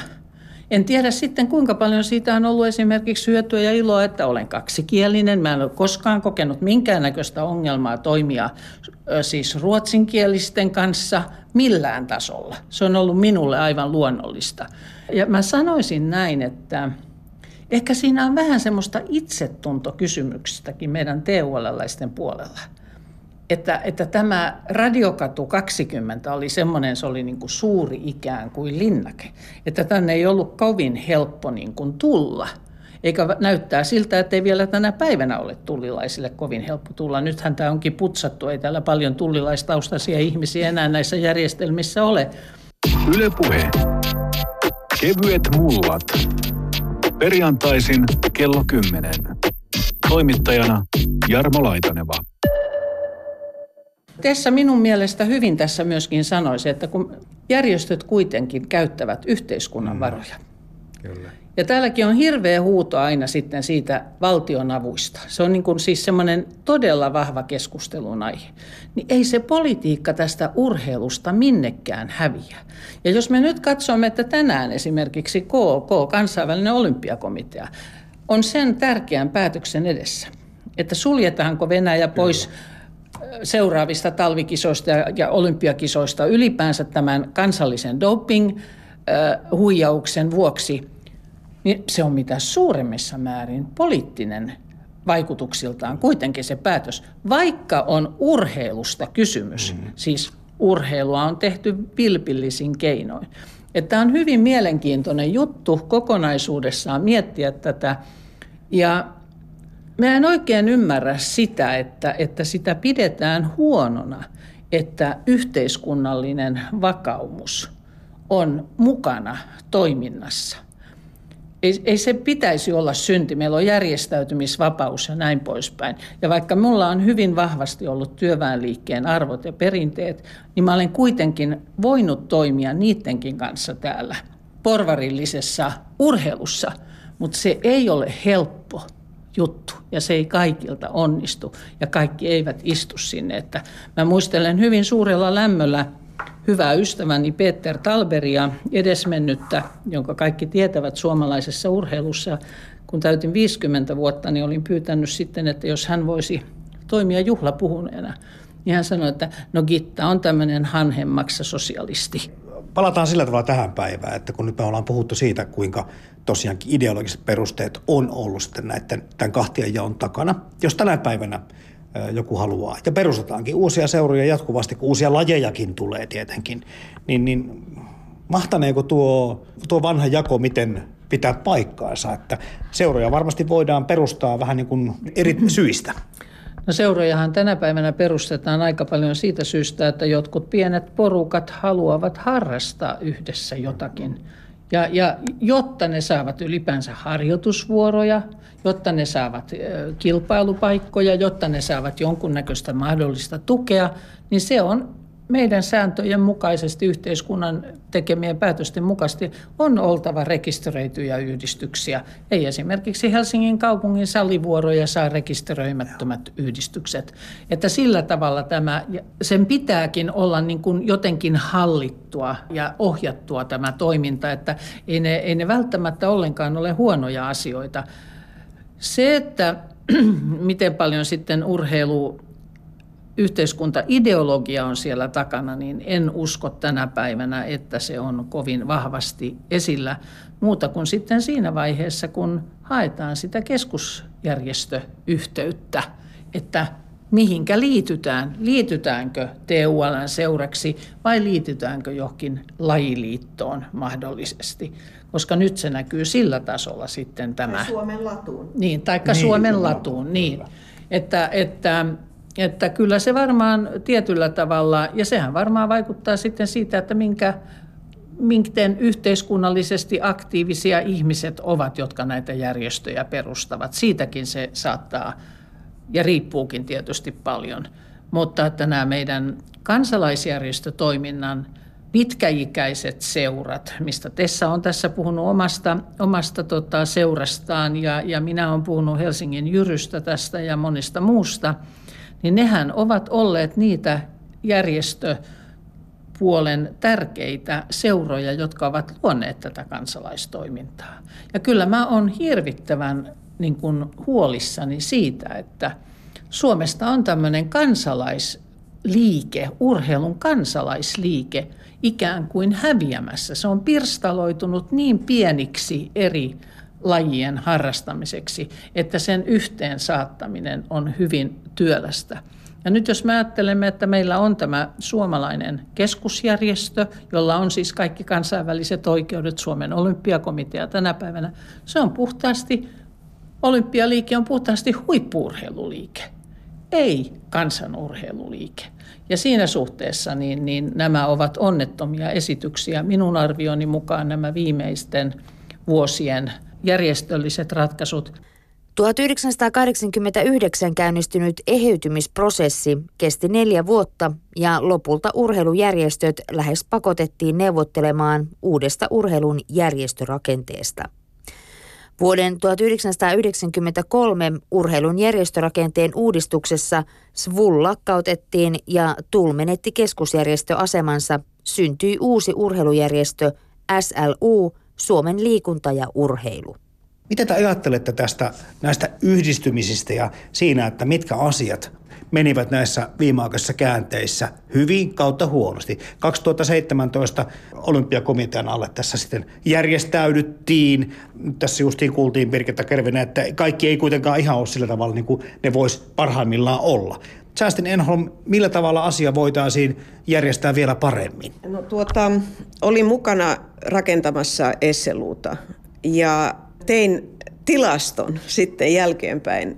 En tiedä sitten kuinka paljon siitä on ollut esimerkiksi hyötyä ja iloa, että olen kaksikielinen. Mä en ole koskaan kokenut minkäännäköistä ongelmaa toimia siis ruotsinkielisten kanssa millään tasolla. Se on ollut minulle aivan luonnollista. Ja mä sanoisin näin, että ehkä siinä on vähän semmoista itsetuntokysymyksestäkin meidän TUL-laisten puolella. Että, että tämä Radiokatu 20 oli semmoinen, se oli niin kuin suuri ikään kuin linnake. Että tänne ei ollut kovin helppo niin kuin tulla. Eikä näyttää siltä, että ei vielä tänä päivänä ole tullilaisille kovin helppo tulla. Nythän tämä onkin putsattu, ei täällä paljon tullilaistaustaisia ihmisiä enää näissä järjestelmissä ole. Ylepuhe. Kevyet mullat. Perjantaisin kello 10. Toimittajana Jarmo Laitaneva. Tässä minun mielestä hyvin tässä myöskin sanoisi, että kun järjestöt kuitenkin käyttävät yhteiskunnan mm. varoja. Kyllä. Ja täälläkin on hirveä huuto aina sitten siitä valtionavuista. Se on niin kuin siis semmoinen todella vahva keskustelun aihe. Niin ei se politiikka tästä urheilusta minnekään häviä. Ja jos me nyt katsomme, että tänään esimerkiksi KK, kansainvälinen olympiakomitea, on sen tärkeän päätöksen edessä, että suljetaanko Venäjä pois Kyllä seuraavista talvikisoista ja olympiakisoista ylipäänsä tämän kansallisen doping-huijauksen vuoksi – niin se on mitä suuremmissa määrin poliittinen vaikutuksiltaan kuitenkin se päätös, vaikka on urheilusta kysymys. Mm. Siis urheilua on tehty pilpillisin keinoin. Että on hyvin mielenkiintoinen juttu kokonaisuudessaan miettiä tätä. Ja mä en oikein ymmärrä sitä, että, että sitä pidetään huonona, että yhteiskunnallinen vakaumus on mukana toiminnassa. Ei, ei se pitäisi olla synti. Meillä on järjestäytymisvapaus ja näin poispäin. Ja vaikka mulla on hyvin vahvasti ollut työväenliikkeen arvot ja perinteet, niin mä olen kuitenkin voinut toimia niidenkin kanssa täällä porvarillisessa urheilussa. Mutta se ei ole helppo juttu ja se ei kaikilta onnistu ja kaikki eivät istu sinne. Että mä muistelen hyvin suurella lämmöllä hyvää ystäväni Peter Talberia, edesmennyttä, jonka kaikki tietävät suomalaisessa urheilussa. Kun täytin 50 vuotta, niin olin pyytänyt sitten, että jos hän voisi toimia juhlapuhuneena, niin hän sanoi, että no Gitta on tämmöinen hanhemmaksa sosialisti. Palataan sillä tavalla tähän päivään, että kun nyt me ollaan puhuttu siitä, kuinka tosiaankin ideologiset perusteet on ollut sitten näiden, tämän kahtian jaon takana. Jos tänä päivänä joku haluaa, ja perustetaankin uusia seuroja jatkuvasti, kun uusia lajejakin tulee tietenkin, niin, niin mahtaneeko tuo, tuo vanha jako miten pitää paikkaansa, että seuroja varmasti voidaan perustaa vähän niin kuin eri syistä? No seurojahan tänä päivänä perustetaan aika paljon siitä syystä, että jotkut pienet porukat haluavat harrastaa yhdessä jotakin. Ja, ja jotta ne saavat ylipäänsä harjoitusvuoroja, jotta ne saavat kilpailupaikkoja, jotta ne saavat jonkunnäköistä mahdollista tukea, niin se on meidän sääntöjen mukaisesti, yhteiskunnan tekemien päätösten mukaisesti, on oltava rekisteröityjä yhdistyksiä. Ei esimerkiksi Helsingin kaupungin salivuoroja saa rekisteröimättömät yhdistykset. Että sillä tavalla tämä, sen pitääkin olla niin kuin jotenkin hallittua ja ohjattua tämä toiminta, että ei ne, ei ne välttämättä ollenkaan ole huonoja asioita. Se, että miten paljon sitten urheilu yhteiskuntaideologia on siellä takana, niin en usko tänä päivänä, että se on kovin vahvasti esillä muuta kuin sitten siinä vaiheessa, kun haetaan sitä keskusjärjestöyhteyttä, että mihinkä liitytään. Liitytäänkö TULn seuraksi vai liitytäänkö johonkin lajiliittoon mahdollisesti? Koska nyt se näkyy sillä tasolla sitten tämä. Tai Suomen latuun. Niin, taikka niin, Suomen latuun, niin. Että, että että kyllä se varmaan tietyllä tavalla, ja sehän varmaan vaikuttaa sitten siitä, että minkä, miten yhteiskunnallisesti aktiivisia ihmiset ovat, jotka näitä järjestöjä perustavat. Siitäkin se saattaa ja riippuukin tietysti paljon. Mutta että nämä meidän kansalaisjärjestötoiminnan pitkäikäiset seurat, mistä Tessa on tässä puhunut omasta, omasta tota, seurastaan ja, ja minä olen puhunut Helsingin Jyrystä tästä ja monista muusta – niin nehän ovat olleet niitä järjestöpuolen tärkeitä seuroja, jotka ovat luonneet tätä kansalaistoimintaa. Ja kyllä mä olen hirvittävän niin kuin huolissani siitä, että Suomesta on tämmöinen kansalaisliike, urheilun kansalaisliike, ikään kuin häviämässä. Se on pirstaloitunut niin pieniksi eri lajien harrastamiseksi, että sen yhteen saattaminen on hyvin työlästä. Ja nyt jos me ajattelemme, että meillä on tämä suomalainen keskusjärjestö, jolla on siis kaikki kansainväliset oikeudet, Suomen olympiakomitea tänä päivänä, se on puhtaasti, olympialiike on puhtaasti huippuurheiluliike, ei kansanurheiluliike. Ja siinä suhteessa niin, niin nämä ovat onnettomia esityksiä. Minun arvioni mukaan nämä viimeisten vuosien järjestölliset ratkaisut. 1989 käynnistynyt eheytymisprosessi kesti neljä vuotta ja lopulta urheilujärjestöt lähes pakotettiin neuvottelemaan uudesta urheilun järjestörakenteesta. Vuoden 1993 urheilun järjestörakenteen uudistuksessa SVUL lakkautettiin ja TUL menetti keskusjärjestöasemansa, syntyi uusi urheilujärjestö SLU, Suomen liikunta ja urheilu. Miten te ajattelette tästä näistä yhdistymisistä ja siinä, että mitkä asiat menivät näissä viimeaikaisissa käänteissä hyvin kautta huonosti. 2017 olympiakomitean alle tässä sitten järjestäydyttiin. Tässä justiin kuultiin Birgitta Kervinen, että kaikki ei kuitenkaan ihan ole sillä tavalla niin kuin ne vois parhaimmillaan olla. Säästin Enholm, millä tavalla asia voitaisiin järjestää vielä paremmin? No tuota, olin mukana rakentamassa Esseluuta ja tein tilaston sitten jälkeenpäin,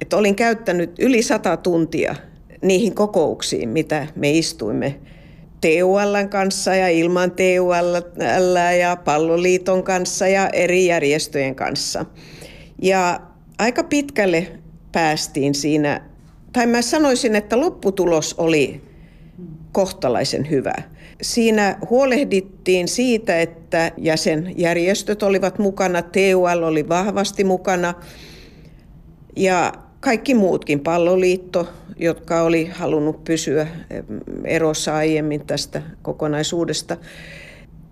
että olin käyttänyt yli sata tuntia niihin kokouksiin, mitä me istuimme TUL kanssa ja ilman TUL ja palloliiton kanssa ja eri järjestöjen kanssa. Ja aika pitkälle päästiin siinä, tai mä sanoisin, että lopputulos oli kohtalaisen hyvä. Siinä huolehdittiin siitä, että jäsenjärjestöt olivat mukana, TUL oli vahvasti mukana ja kaikki muutkin, palloliitto, jotka oli halunnut pysyä erossa aiemmin tästä kokonaisuudesta.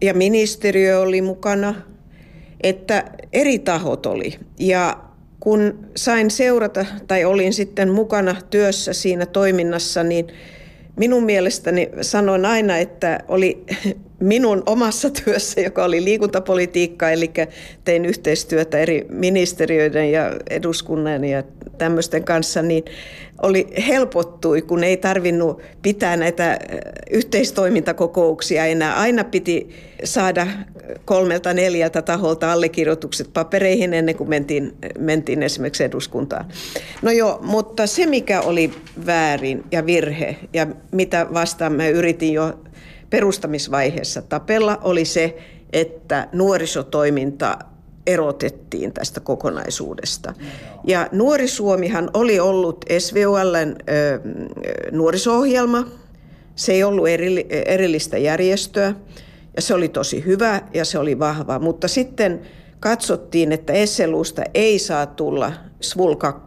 Ja ministeriö oli mukana, että eri tahot oli. Ja kun sain seurata tai olin sitten mukana työssä siinä toiminnassa, niin minun mielestäni sanoin aina, että oli minun omassa työssä, joka oli liikuntapolitiikka, eli tein yhteistyötä eri ministeriöiden ja eduskunnan ja tämmöisten kanssa, niin oli helpottui, kun ei tarvinnut pitää näitä yhteistoimintakokouksia enää. Aina piti saada kolmelta neljältä taholta allekirjoitukset papereihin ennen kuin mentiin, mentiin esimerkiksi eduskuntaan. No joo, mutta se mikä oli väärin ja virhe ja mitä vastaan mä yritin jo perustamisvaiheessa tapella, oli se, että nuorisotoiminta erotettiin tästä kokonaisuudesta. Ja Nuori Suomihan oli ollut SVOLn nuoriso-ohjelma. Se ei ollut erillistä järjestöä ja se oli tosi hyvä ja se oli vahva. Mutta sitten katsottiin, että SLUsta ei saa tulla SVUL 2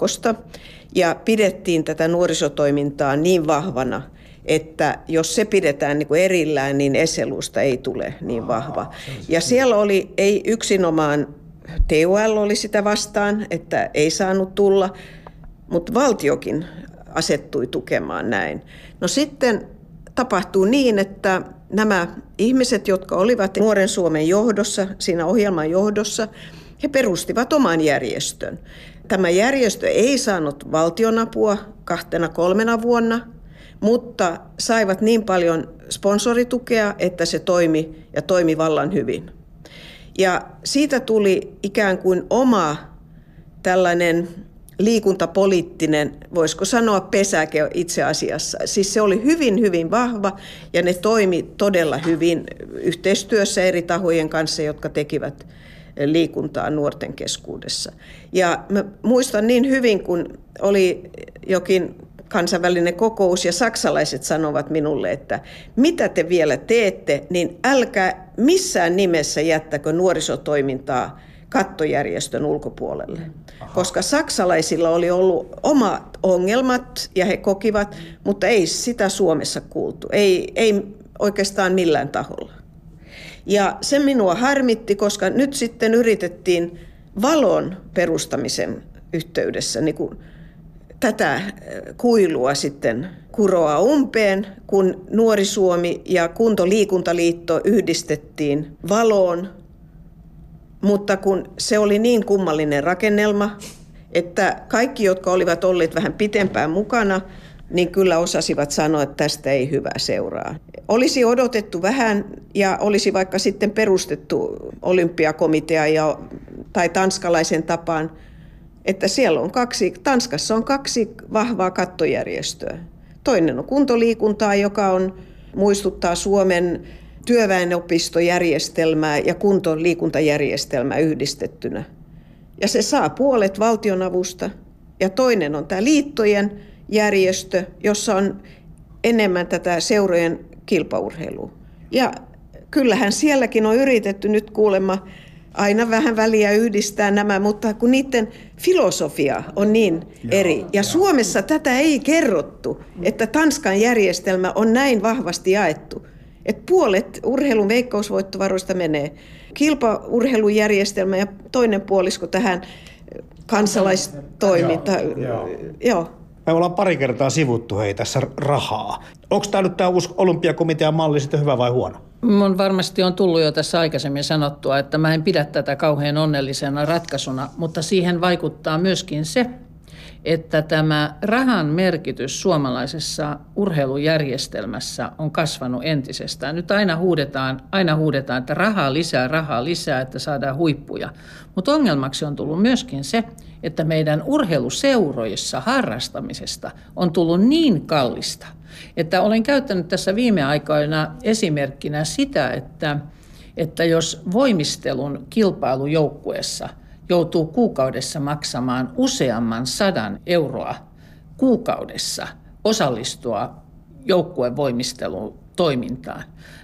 ja pidettiin tätä nuorisotoimintaa niin vahvana, että jos se pidetään niin kuin erillään, niin SLUsta ei tule niin vahva. Ja siellä oli ei yksinomaan TUL oli sitä vastaan, että ei saanut tulla, mutta valtiokin asettui tukemaan näin. No sitten tapahtuu niin, että nämä ihmiset, jotka olivat Nuoren Suomen johdossa, siinä ohjelman johdossa, he perustivat oman järjestön. Tämä järjestö ei saanut valtionapua kahtena kolmena vuonna, mutta saivat niin paljon sponsoritukea, että se toimi ja toimi vallan hyvin. Ja siitä tuli ikään kuin oma tällainen liikuntapoliittinen, voisiko sanoa pesäke itse asiassa. Siis se oli hyvin, hyvin vahva ja ne toimi todella hyvin yhteistyössä eri tahojen kanssa, jotka tekivät liikuntaa nuorten keskuudessa. Ja mä muistan niin hyvin, kun oli jokin kansainvälinen kokous ja saksalaiset sanovat minulle, että mitä te vielä teette, niin älkää missään nimessä jättäkö nuorisotoimintaa kattojärjestön ulkopuolelle. Aha. Koska saksalaisilla oli ollut omat ongelmat ja he kokivat, mutta ei sitä Suomessa kuultu. Ei, ei oikeastaan millään taholla. Ja se minua harmitti, koska nyt sitten yritettiin valon perustamisen yhteydessä niin kuin tätä äh, kuilua sitten kuroa umpeen, kun Nuori Suomi ja Kuntoliikuntaliitto yhdistettiin valoon. Mutta kun se oli niin kummallinen rakennelma, että kaikki, jotka olivat olleet vähän pitempään mukana, niin kyllä osasivat sanoa, että tästä ei hyvä seuraa. Olisi odotettu vähän ja olisi vaikka sitten perustettu olympiakomitea ja, tai tanskalaisen tapaan että siellä on kaksi, Tanskassa on kaksi vahvaa kattojärjestöä. Toinen on kuntoliikuntaa, joka on, muistuttaa Suomen työväenopistojärjestelmää ja kuntoliikuntajärjestelmää yhdistettynä. Ja se saa puolet valtionavusta. Ja toinen on tämä liittojen järjestö, jossa on enemmän tätä seurojen kilpaurheilua. Ja kyllähän sielläkin on yritetty nyt kuulemma aina vähän väliä yhdistää nämä, mutta kun niiden filosofia on niin eri. Ja Suomessa tätä ei kerrottu, että Tanskan järjestelmä on näin vahvasti jaettu. Että puolet urheilun veikkausvoittovaroista menee kilpaurheilujärjestelmä ja toinen puolisko tähän kansalaistoiminta. Joo. Joo. Me ollaan pari kertaa sivuttu hei tässä rahaa. Onko tämä nyt tämä uusi olympiakomitean malli sitten hyvä vai huono? Mun varmasti on tullut jo tässä aikaisemmin sanottua, että mä en pidä tätä kauhean onnellisena ratkaisuna, mutta siihen vaikuttaa myöskin se, että tämä rahan merkitys suomalaisessa urheilujärjestelmässä on kasvanut entisestään. Nyt aina huudetaan, aina huudetaan, että rahaa lisää, rahaa lisää, että saadaan huippuja. Mutta ongelmaksi on tullut myöskin se, että meidän urheiluseuroissa harrastamisesta on tullut niin kallista, että olen käyttänyt tässä viime aikoina esimerkkinä sitä, että, että jos voimistelun kilpailujoukkuessa – joutuu kuukaudessa maksamaan useamman sadan euroa kuukaudessa osallistua joukkuevoimisteluun toimintaan,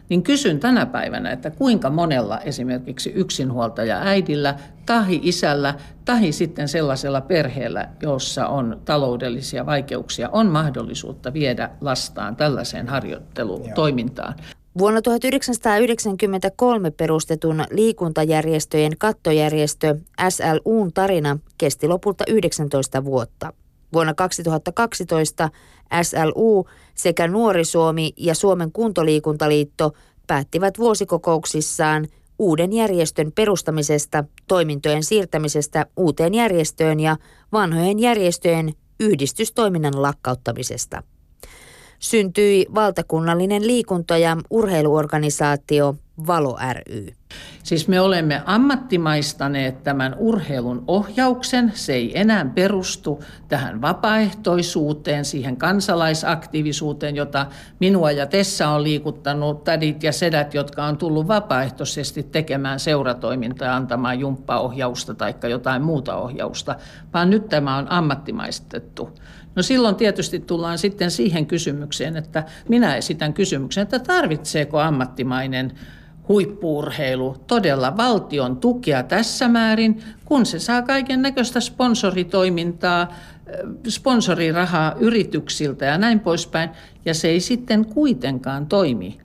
niin kysyn tänä päivänä, että kuinka monella esimerkiksi yksinhuoltaja äidillä, tahi isällä, tahi sitten sellaisella perheellä, jossa on taloudellisia vaikeuksia, on mahdollisuutta viedä lastaan tällaiseen harjoittelutoimintaan. Vuonna 1993 perustetun liikuntajärjestöjen kattojärjestö SLUn tarina kesti lopulta 19 vuotta. Vuonna 2012 SLU sekä Nuori Suomi ja Suomen kuntoliikuntaliitto päättivät vuosikokouksissaan uuden järjestön perustamisesta, toimintojen siirtämisestä uuteen järjestöön ja vanhojen järjestöjen yhdistystoiminnan lakkauttamisesta syntyi valtakunnallinen liikunta- ja urheiluorganisaatio Valo ry. Siis me olemme ammattimaistaneet tämän urheilun ohjauksen. Se ei enää perustu tähän vapaaehtoisuuteen, siihen kansalaisaktiivisuuteen, jota minua ja Tessa on liikuttanut, tädit ja sedät, jotka on tullut vapaaehtoisesti tekemään seuratoimintaa, antamaan jumppaohjausta tai jotain muuta ohjausta, vaan nyt tämä on ammattimaistettu. No silloin tietysti tullaan sitten siihen kysymykseen, että minä esitän kysymyksen, että tarvitseeko ammattimainen huippuurheilu todella valtion tukea tässä määrin, kun se saa kaiken näköistä sponsoritoimintaa, sponsorirahaa yrityksiltä ja näin poispäin, ja se ei sitten kuitenkaan toimi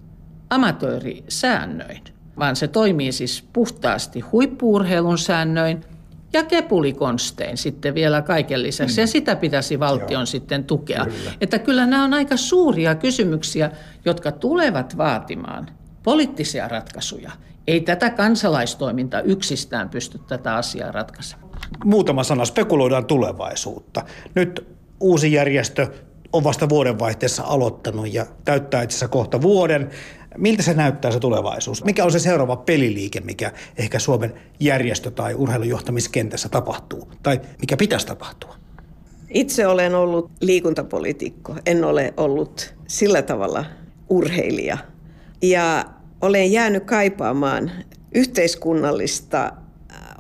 amatöörisäännöin, vaan se toimii siis puhtaasti huippuurheilun säännöin – ja kepulikonstein sitten vielä kaiken lisäksi. Mm. Ja sitä pitäisi valtion Joo. sitten tukea. Kyllä. Että kyllä nämä on aika suuria kysymyksiä, jotka tulevat vaatimaan poliittisia ratkaisuja. Ei tätä kansalaistoiminta yksistään pysty tätä asiaa ratkaisemaan. Muutama sana, spekuloidaan tulevaisuutta. Nyt uusi järjestö on vasta vuodenvaihteessa aloittanut ja täyttää itse asiassa kohta vuoden. Miltä se näyttää se tulevaisuus? Mikä on se seuraava peliliike, mikä ehkä Suomen järjestö- tai urheilujohtamiskentässä tapahtuu? Tai mikä pitäisi tapahtua? Itse olen ollut liikuntapolitiikko. En ole ollut sillä tavalla urheilija. Ja olen jäänyt kaipaamaan yhteiskunnallista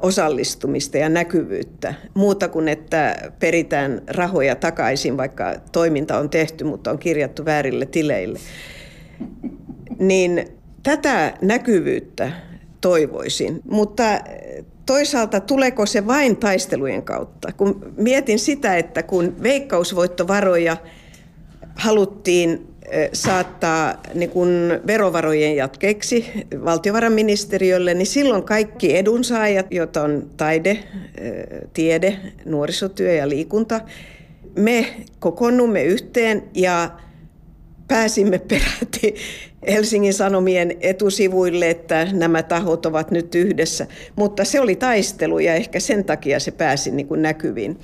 osallistumista ja näkyvyyttä. Muuta kuin, että peritään rahoja takaisin, vaikka toiminta on tehty, mutta on kirjattu väärille tileille. Niin tätä näkyvyyttä toivoisin, mutta toisaalta tuleeko se vain taistelujen kautta? Kun mietin sitä, että kun veikkausvoittovaroja haluttiin saattaa niin kun verovarojen jatkeeksi valtiovarainministeriölle, niin silloin kaikki edunsaajat, joita on taide, tiede, nuorisotyö ja liikunta, me kokoonnumme yhteen ja pääsimme peräti Helsingin Sanomien etusivuille, että nämä tahot ovat nyt yhdessä. Mutta se oli taistelu ja ehkä sen takia se pääsi niin kuin näkyviin.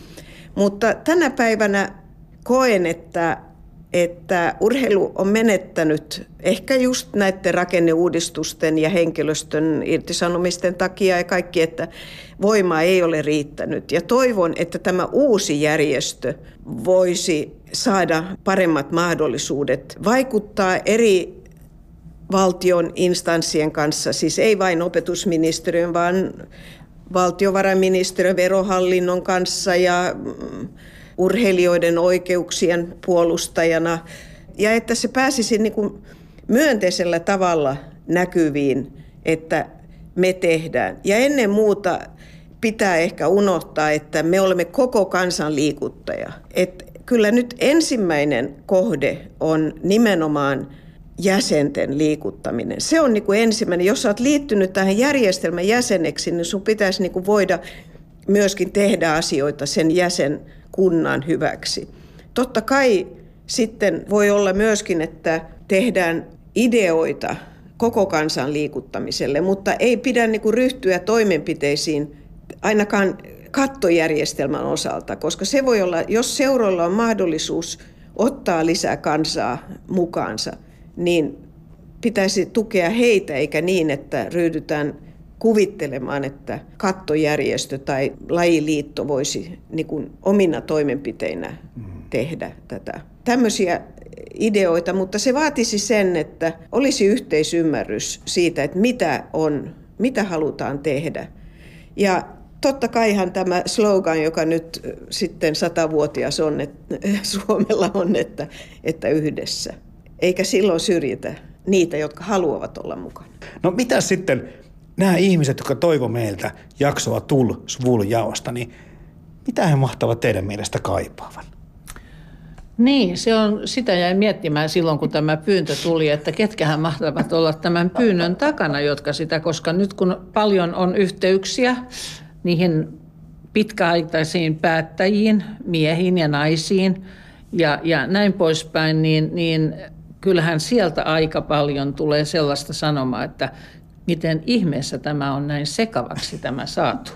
Mutta tänä päivänä koen, että että urheilu on menettänyt ehkä just näiden rakenneuudistusten ja henkilöstön irtisanomisten takia ja kaikki, että voima ei ole riittänyt. Ja toivon, että tämä uusi järjestö voisi saada paremmat mahdollisuudet vaikuttaa eri valtion instanssien kanssa, siis ei vain opetusministeriön, vaan valtiovarainministeriön, verohallinnon kanssa ja mm, urheilijoiden oikeuksien puolustajana ja että se pääsisi niin kuin myönteisellä tavalla näkyviin, että me tehdään. Ja ennen muuta pitää ehkä unohtaa, että me olemme koko kansan liikuttaja. Et kyllä nyt ensimmäinen kohde on nimenomaan jäsenten liikuttaminen. Se on niin kuin ensimmäinen. Jos olet liittynyt tähän järjestelmän jäseneksi, niin sun pitäisi niin kuin voida myöskin tehdä asioita sen jäsen kunnan hyväksi. Totta kai sitten voi olla myöskin, että tehdään ideoita koko kansan liikuttamiselle, mutta ei pidä niin kuin ryhtyä toimenpiteisiin ainakaan kattojärjestelmän osalta, koska se voi olla, jos seuroilla on mahdollisuus ottaa lisää kansaa mukaansa, niin pitäisi tukea heitä eikä niin, että ryhdytään kuvittelemaan, että kattojärjestö tai lajiliitto voisi niin kuin omina toimenpiteinä tehdä tätä. Tämmöisiä ideoita, mutta se vaatisi sen, että olisi yhteisymmärrys siitä, että mitä on, mitä halutaan tehdä. Ja totta kaihan tämä slogan, joka nyt sitten satavuotias on, että Suomella on, että, että yhdessä. Eikä silloin syrjitä niitä, jotka haluavat olla mukana. No mitä sitten nämä ihmiset, jotka toivo meiltä jaksoa Tul Svul jaosta, niin mitä he mahtavat teidän mielestä kaipaavan? Niin, se on, sitä jäin miettimään silloin, kun tämä pyyntö tuli, että ketkähän mahtavat olla tämän pyynnön takana, jotka sitä, koska nyt kun paljon on yhteyksiä niihin pitkäaikaisiin päättäjiin, miehiin ja naisiin ja, ja näin poispäin, niin, niin kyllähän sieltä aika paljon tulee sellaista sanomaa, että miten ihmeessä tämä on näin sekavaksi tämä saatu.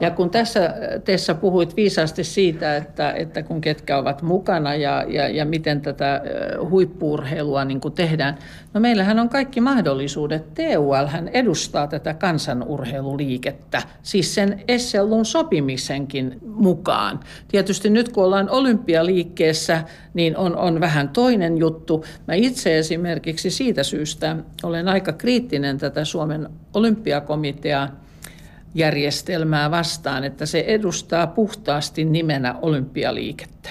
Ja kun tässä Tessa puhuit viisaasti siitä, että, että kun ketkä ovat mukana ja, ja, ja miten tätä huippuurheilua niin kuin tehdään. No meillähän on kaikki mahdollisuudet. TUL hän edustaa tätä kansanurheiluliikettä, siis sen Essellun sopimisenkin mukaan. Tietysti nyt kun ollaan olympialiikkeessä, niin on, on vähän toinen juttu. Mä itse esimerkiksi siitä syystä olen aika kriittinen tätä Suomen olympiakomiteaa järjestelmää vastaan, että se edustaa puhtaasti nimenä olympialiikettä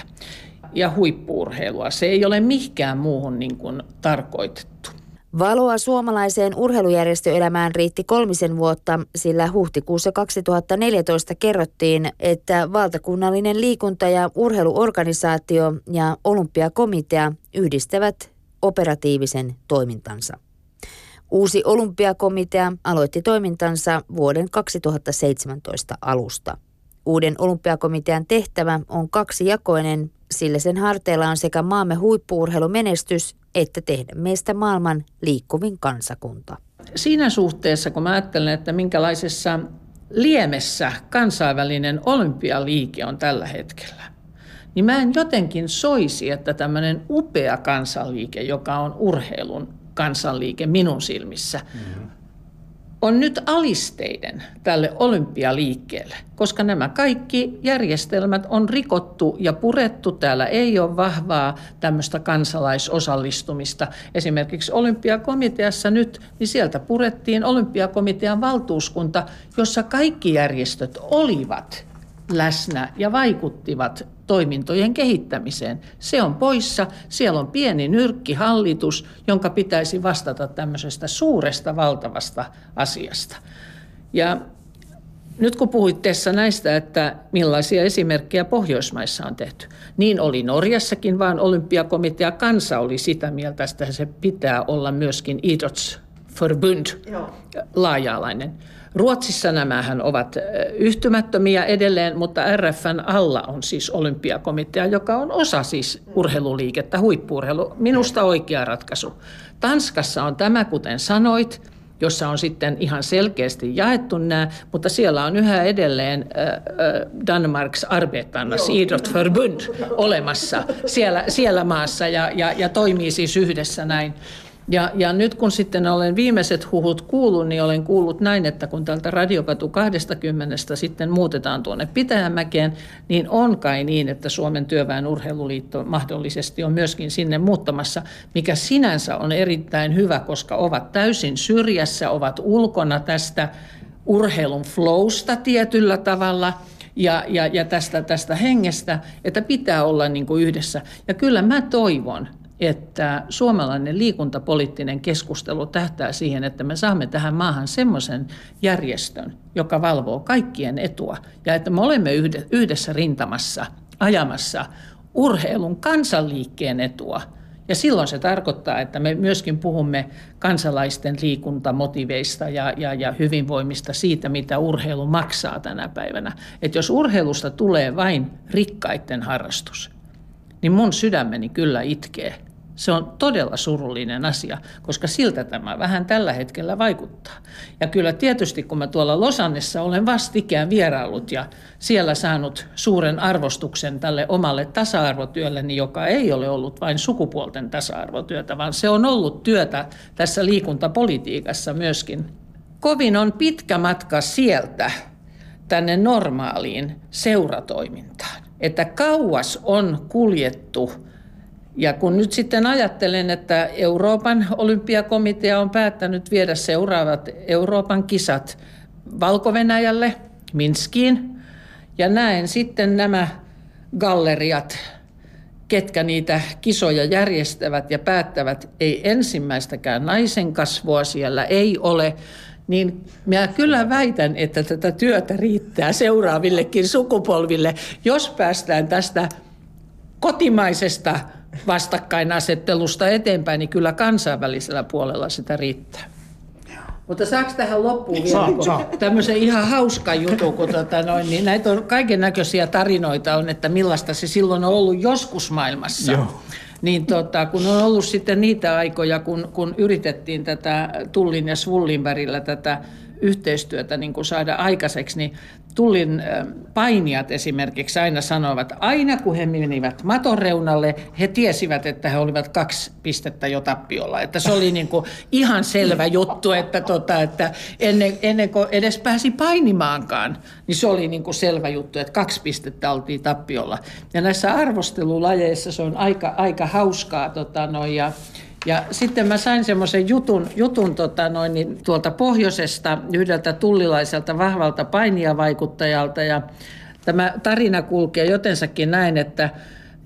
ja huippuurheilua. Se ei ole mihinkään muuhun niin kuin tarkoitettu. Valoa suomalaiseen urheilujärjestöelämään riitti kolmisen vuotta, sillä huhtikuussa 2014 kerrottiin, että valtakunnallinen liikunta- ja urheiluorganisaatio ja olympiakomitea yhdistävät operatiivisen toimintansa. Uusi olympiakomitea aloitti toimintansa vuoden 2017 alusta. Uuden olympiakomitean tehtävä on kaksijakoinen, sillä sen harteilla on sekä maamme huippuurheilumenestys että tehdä meistä maailman liikkuvin kansakunta. Siinä suhteessa, kun mä ajattelen, että minkälaisessa liemessä kansainvälinen olympialiike on tällä hetkellä, niin mä en jotenkin soisi, että tämmöinen upea kansanliike, joka on urheilun kansanliike minun silmissä, mm-hmm on nyt alisteiden tälle olympialiikkeelle, koska nämä kaikki järjestelmät on rikottu ja purettu. Täällä ei ole vahvaa tämmöistä kansalaisosallistumista. Esimerkiksi olympiakomiteassa nyt, niin sieltä purettiin olympiakomitean valtuuskunta, jossa kaikki järjestöt olivat läsnä ja vaikuttivat toimintojen kehittämiseen. Se on poissa. Siellä on pieni nyrkkihallitus, jonka pitäisi vastata tämmöisestä suuresta, valtavasta asiasta. Ja nyt kun puhuit Tessa näistä, että millaisia esimerkkejä Pohjoismaissa on tehty, niin oli Norjassakin, vaan olympiakomitea kansa oli sitä mieltä, että se pitää olla myöskin idrottsförbund, laaja-alainen. Ruotsissa nämähän ovat yhtymättömiä edelleen, mutta RFN alla on siis olympiakomitea, joka on osa siis urheiluliikettä, huippuurheilu. Minusta oikea ratkaisu. Tanskassa on tämä, kuten sanoit, jossa on sitten ihan selkeästi jaettu nämä, mutta siellä on yhä edelleen Danmarks Arbetarnas Idrottsförbund olemassa siellä, siellä maassa ja, ja, ja toimii siis yhdessä näin. Ja, ja nyt kun sitten olen viimeiset huhut kuullut, niin olen kuullut näin, että kun tältä Radiokatu 20 sitten muutetaan tuonne Pitäjämäkeen, niin on kai niin, että Suomen työväen urheiluliitto mahdollisesti on myöskin sinne muuttamassa, mikä sinänsä on erittäin hyvä, koska ovat täysin syrjässä, ovat ulkona tästä urheilun flowsta tietyllä tavalla – ja, ja, ja tästä, tästä hengestä, että pitää olla niin kuin yhdessä. Ja kyllä mä toivon, että suomalainen liikuntapoliittinen keskustelu tähtää siihen, että me saamme tähän maahan semmoisen järjestön, joka valvoo kaikkien etua ja että me olemme yhdessä rintamassa ajamassa urheilun kansanliikkeen etua. Ja silloin se tarkoittaa, että me myöskin puhumme kansalaisten liikuntamotiveista ja, ja, ja hyvinvoimista siitä, mitä urheilu maksaa tänä päivänä. Että jos urheilusta tulee vain rikkaiden harrastus, niin mun sydämeni kyllä itkee Se on todella surullinen asia, koska siltä tämä vähän tällä hetkellä vaikuttaa. Ja kyllä tietysti, kun mä tuolla Losannessa olen vastikään vierailut ja siellä saanut suuren arvostuksen tälle omalle tasa-arvotyölleni, joka ei ole ollut vain sukupuolten tasa-arvotyötä, vaan se on ollut työtä tässä liikuntapolitiikassa myöskin. Kovin on pitkä matka sieltä tänne normaaliin seuratoimintaan. Että kauas on kuljettu ja kun nyt sitten ajattelen, että Euroopan olympiakomitea on päättänyt viedä seuraavat Euroopan kisat valko Minskiin, ja näen sitten nämä galleriat, ketkä niitä kisoja järjestävät ja päättävät, ei ensimmäistäkään naisen kasvua siellä ei ole, niin minä kyllä väitän, että tätä työtä riittää seuraavillekin sukupolville, jos päästään tästä kotimaisesta vastakkainasettelusta eteenpäin, niin kyllä kansainvälisellä puolella sitä riittää. Mutta saako tähän loppuun vielä saa, saa. tämmöisen ihan hauska juttu, kun tota noin, niin näitä on kaiken näköisiä tarinoita on, että millaista se silloin on ollut joskus maailmassa. Joo. Niin tota, kun on ollut sitten niitä aikoja, kun, kun yritettiin tätä Tullin ja Svullin välillä tätä yhteistyötä niin kuin saada aikaiseksi, niin Tullin painijat esimerkiksi aina sanoivat, aina kun he menivät maton reunalle, he tiesivät, että he olivat kaksi pistettä jo tappiolla. Että se oli niin kuin ihan selvä juttu, että, tota, että ennen, ennen kuin edes pääsi painimaankaan, niin se oli niin kuin selvä juttu, että kaksi pistettä oltiin tappiolla. Ja näissä arvostelulajeissa se on aika, aika hauskaa. Tota, noin, ja, ja sitten mä sain semmoisen jutun, jutun tota noin, niin tuolta pohjoisesta yhdeltä tullilaiselta vahvalta painia-vaikuttajalta ja tämä tarina kulkee jotensakin näin, että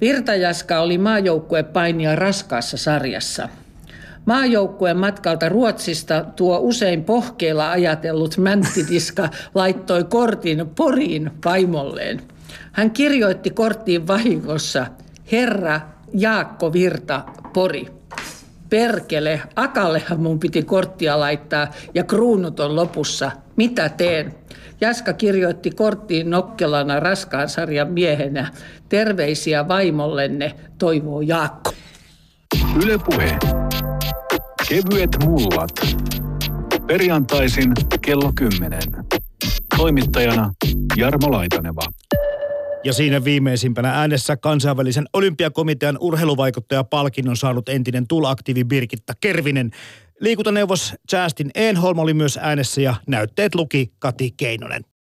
Virtajaska oli painia raskaassa sarjassa. Maajoukkueen matkalta Ruotsista tuo usein pohkeilla ajatellut Mänttidiska laittoi kortin Poriin vaimolleen. Hän kirjoitti korttiin vahingossa Herra Jaakko Virta Pori perkele, Akallehan mun piti korttia laittaa ja kruunut on lopussa. Mitä teen? Jaska kirjoitti korttiin nokkelana raskaan sarjan miehenä. Terveisiä vaimollenne, toivoo Jaakko. Ylepuhe. Kevyet mullat. Perjantaisin kello 10. Toimittajana Jarmo Laitaneva. Ja siinä viimeisimpänä äänessä kansainvälisen olympiakomitean urheiluvaikuttaja palkinnon saanut entinen tulaktiivi Birgitta Kervinen. Liikuntaneuvos Justin Enholm oli myös äänessä ja näytteet luki Kati Keinonen.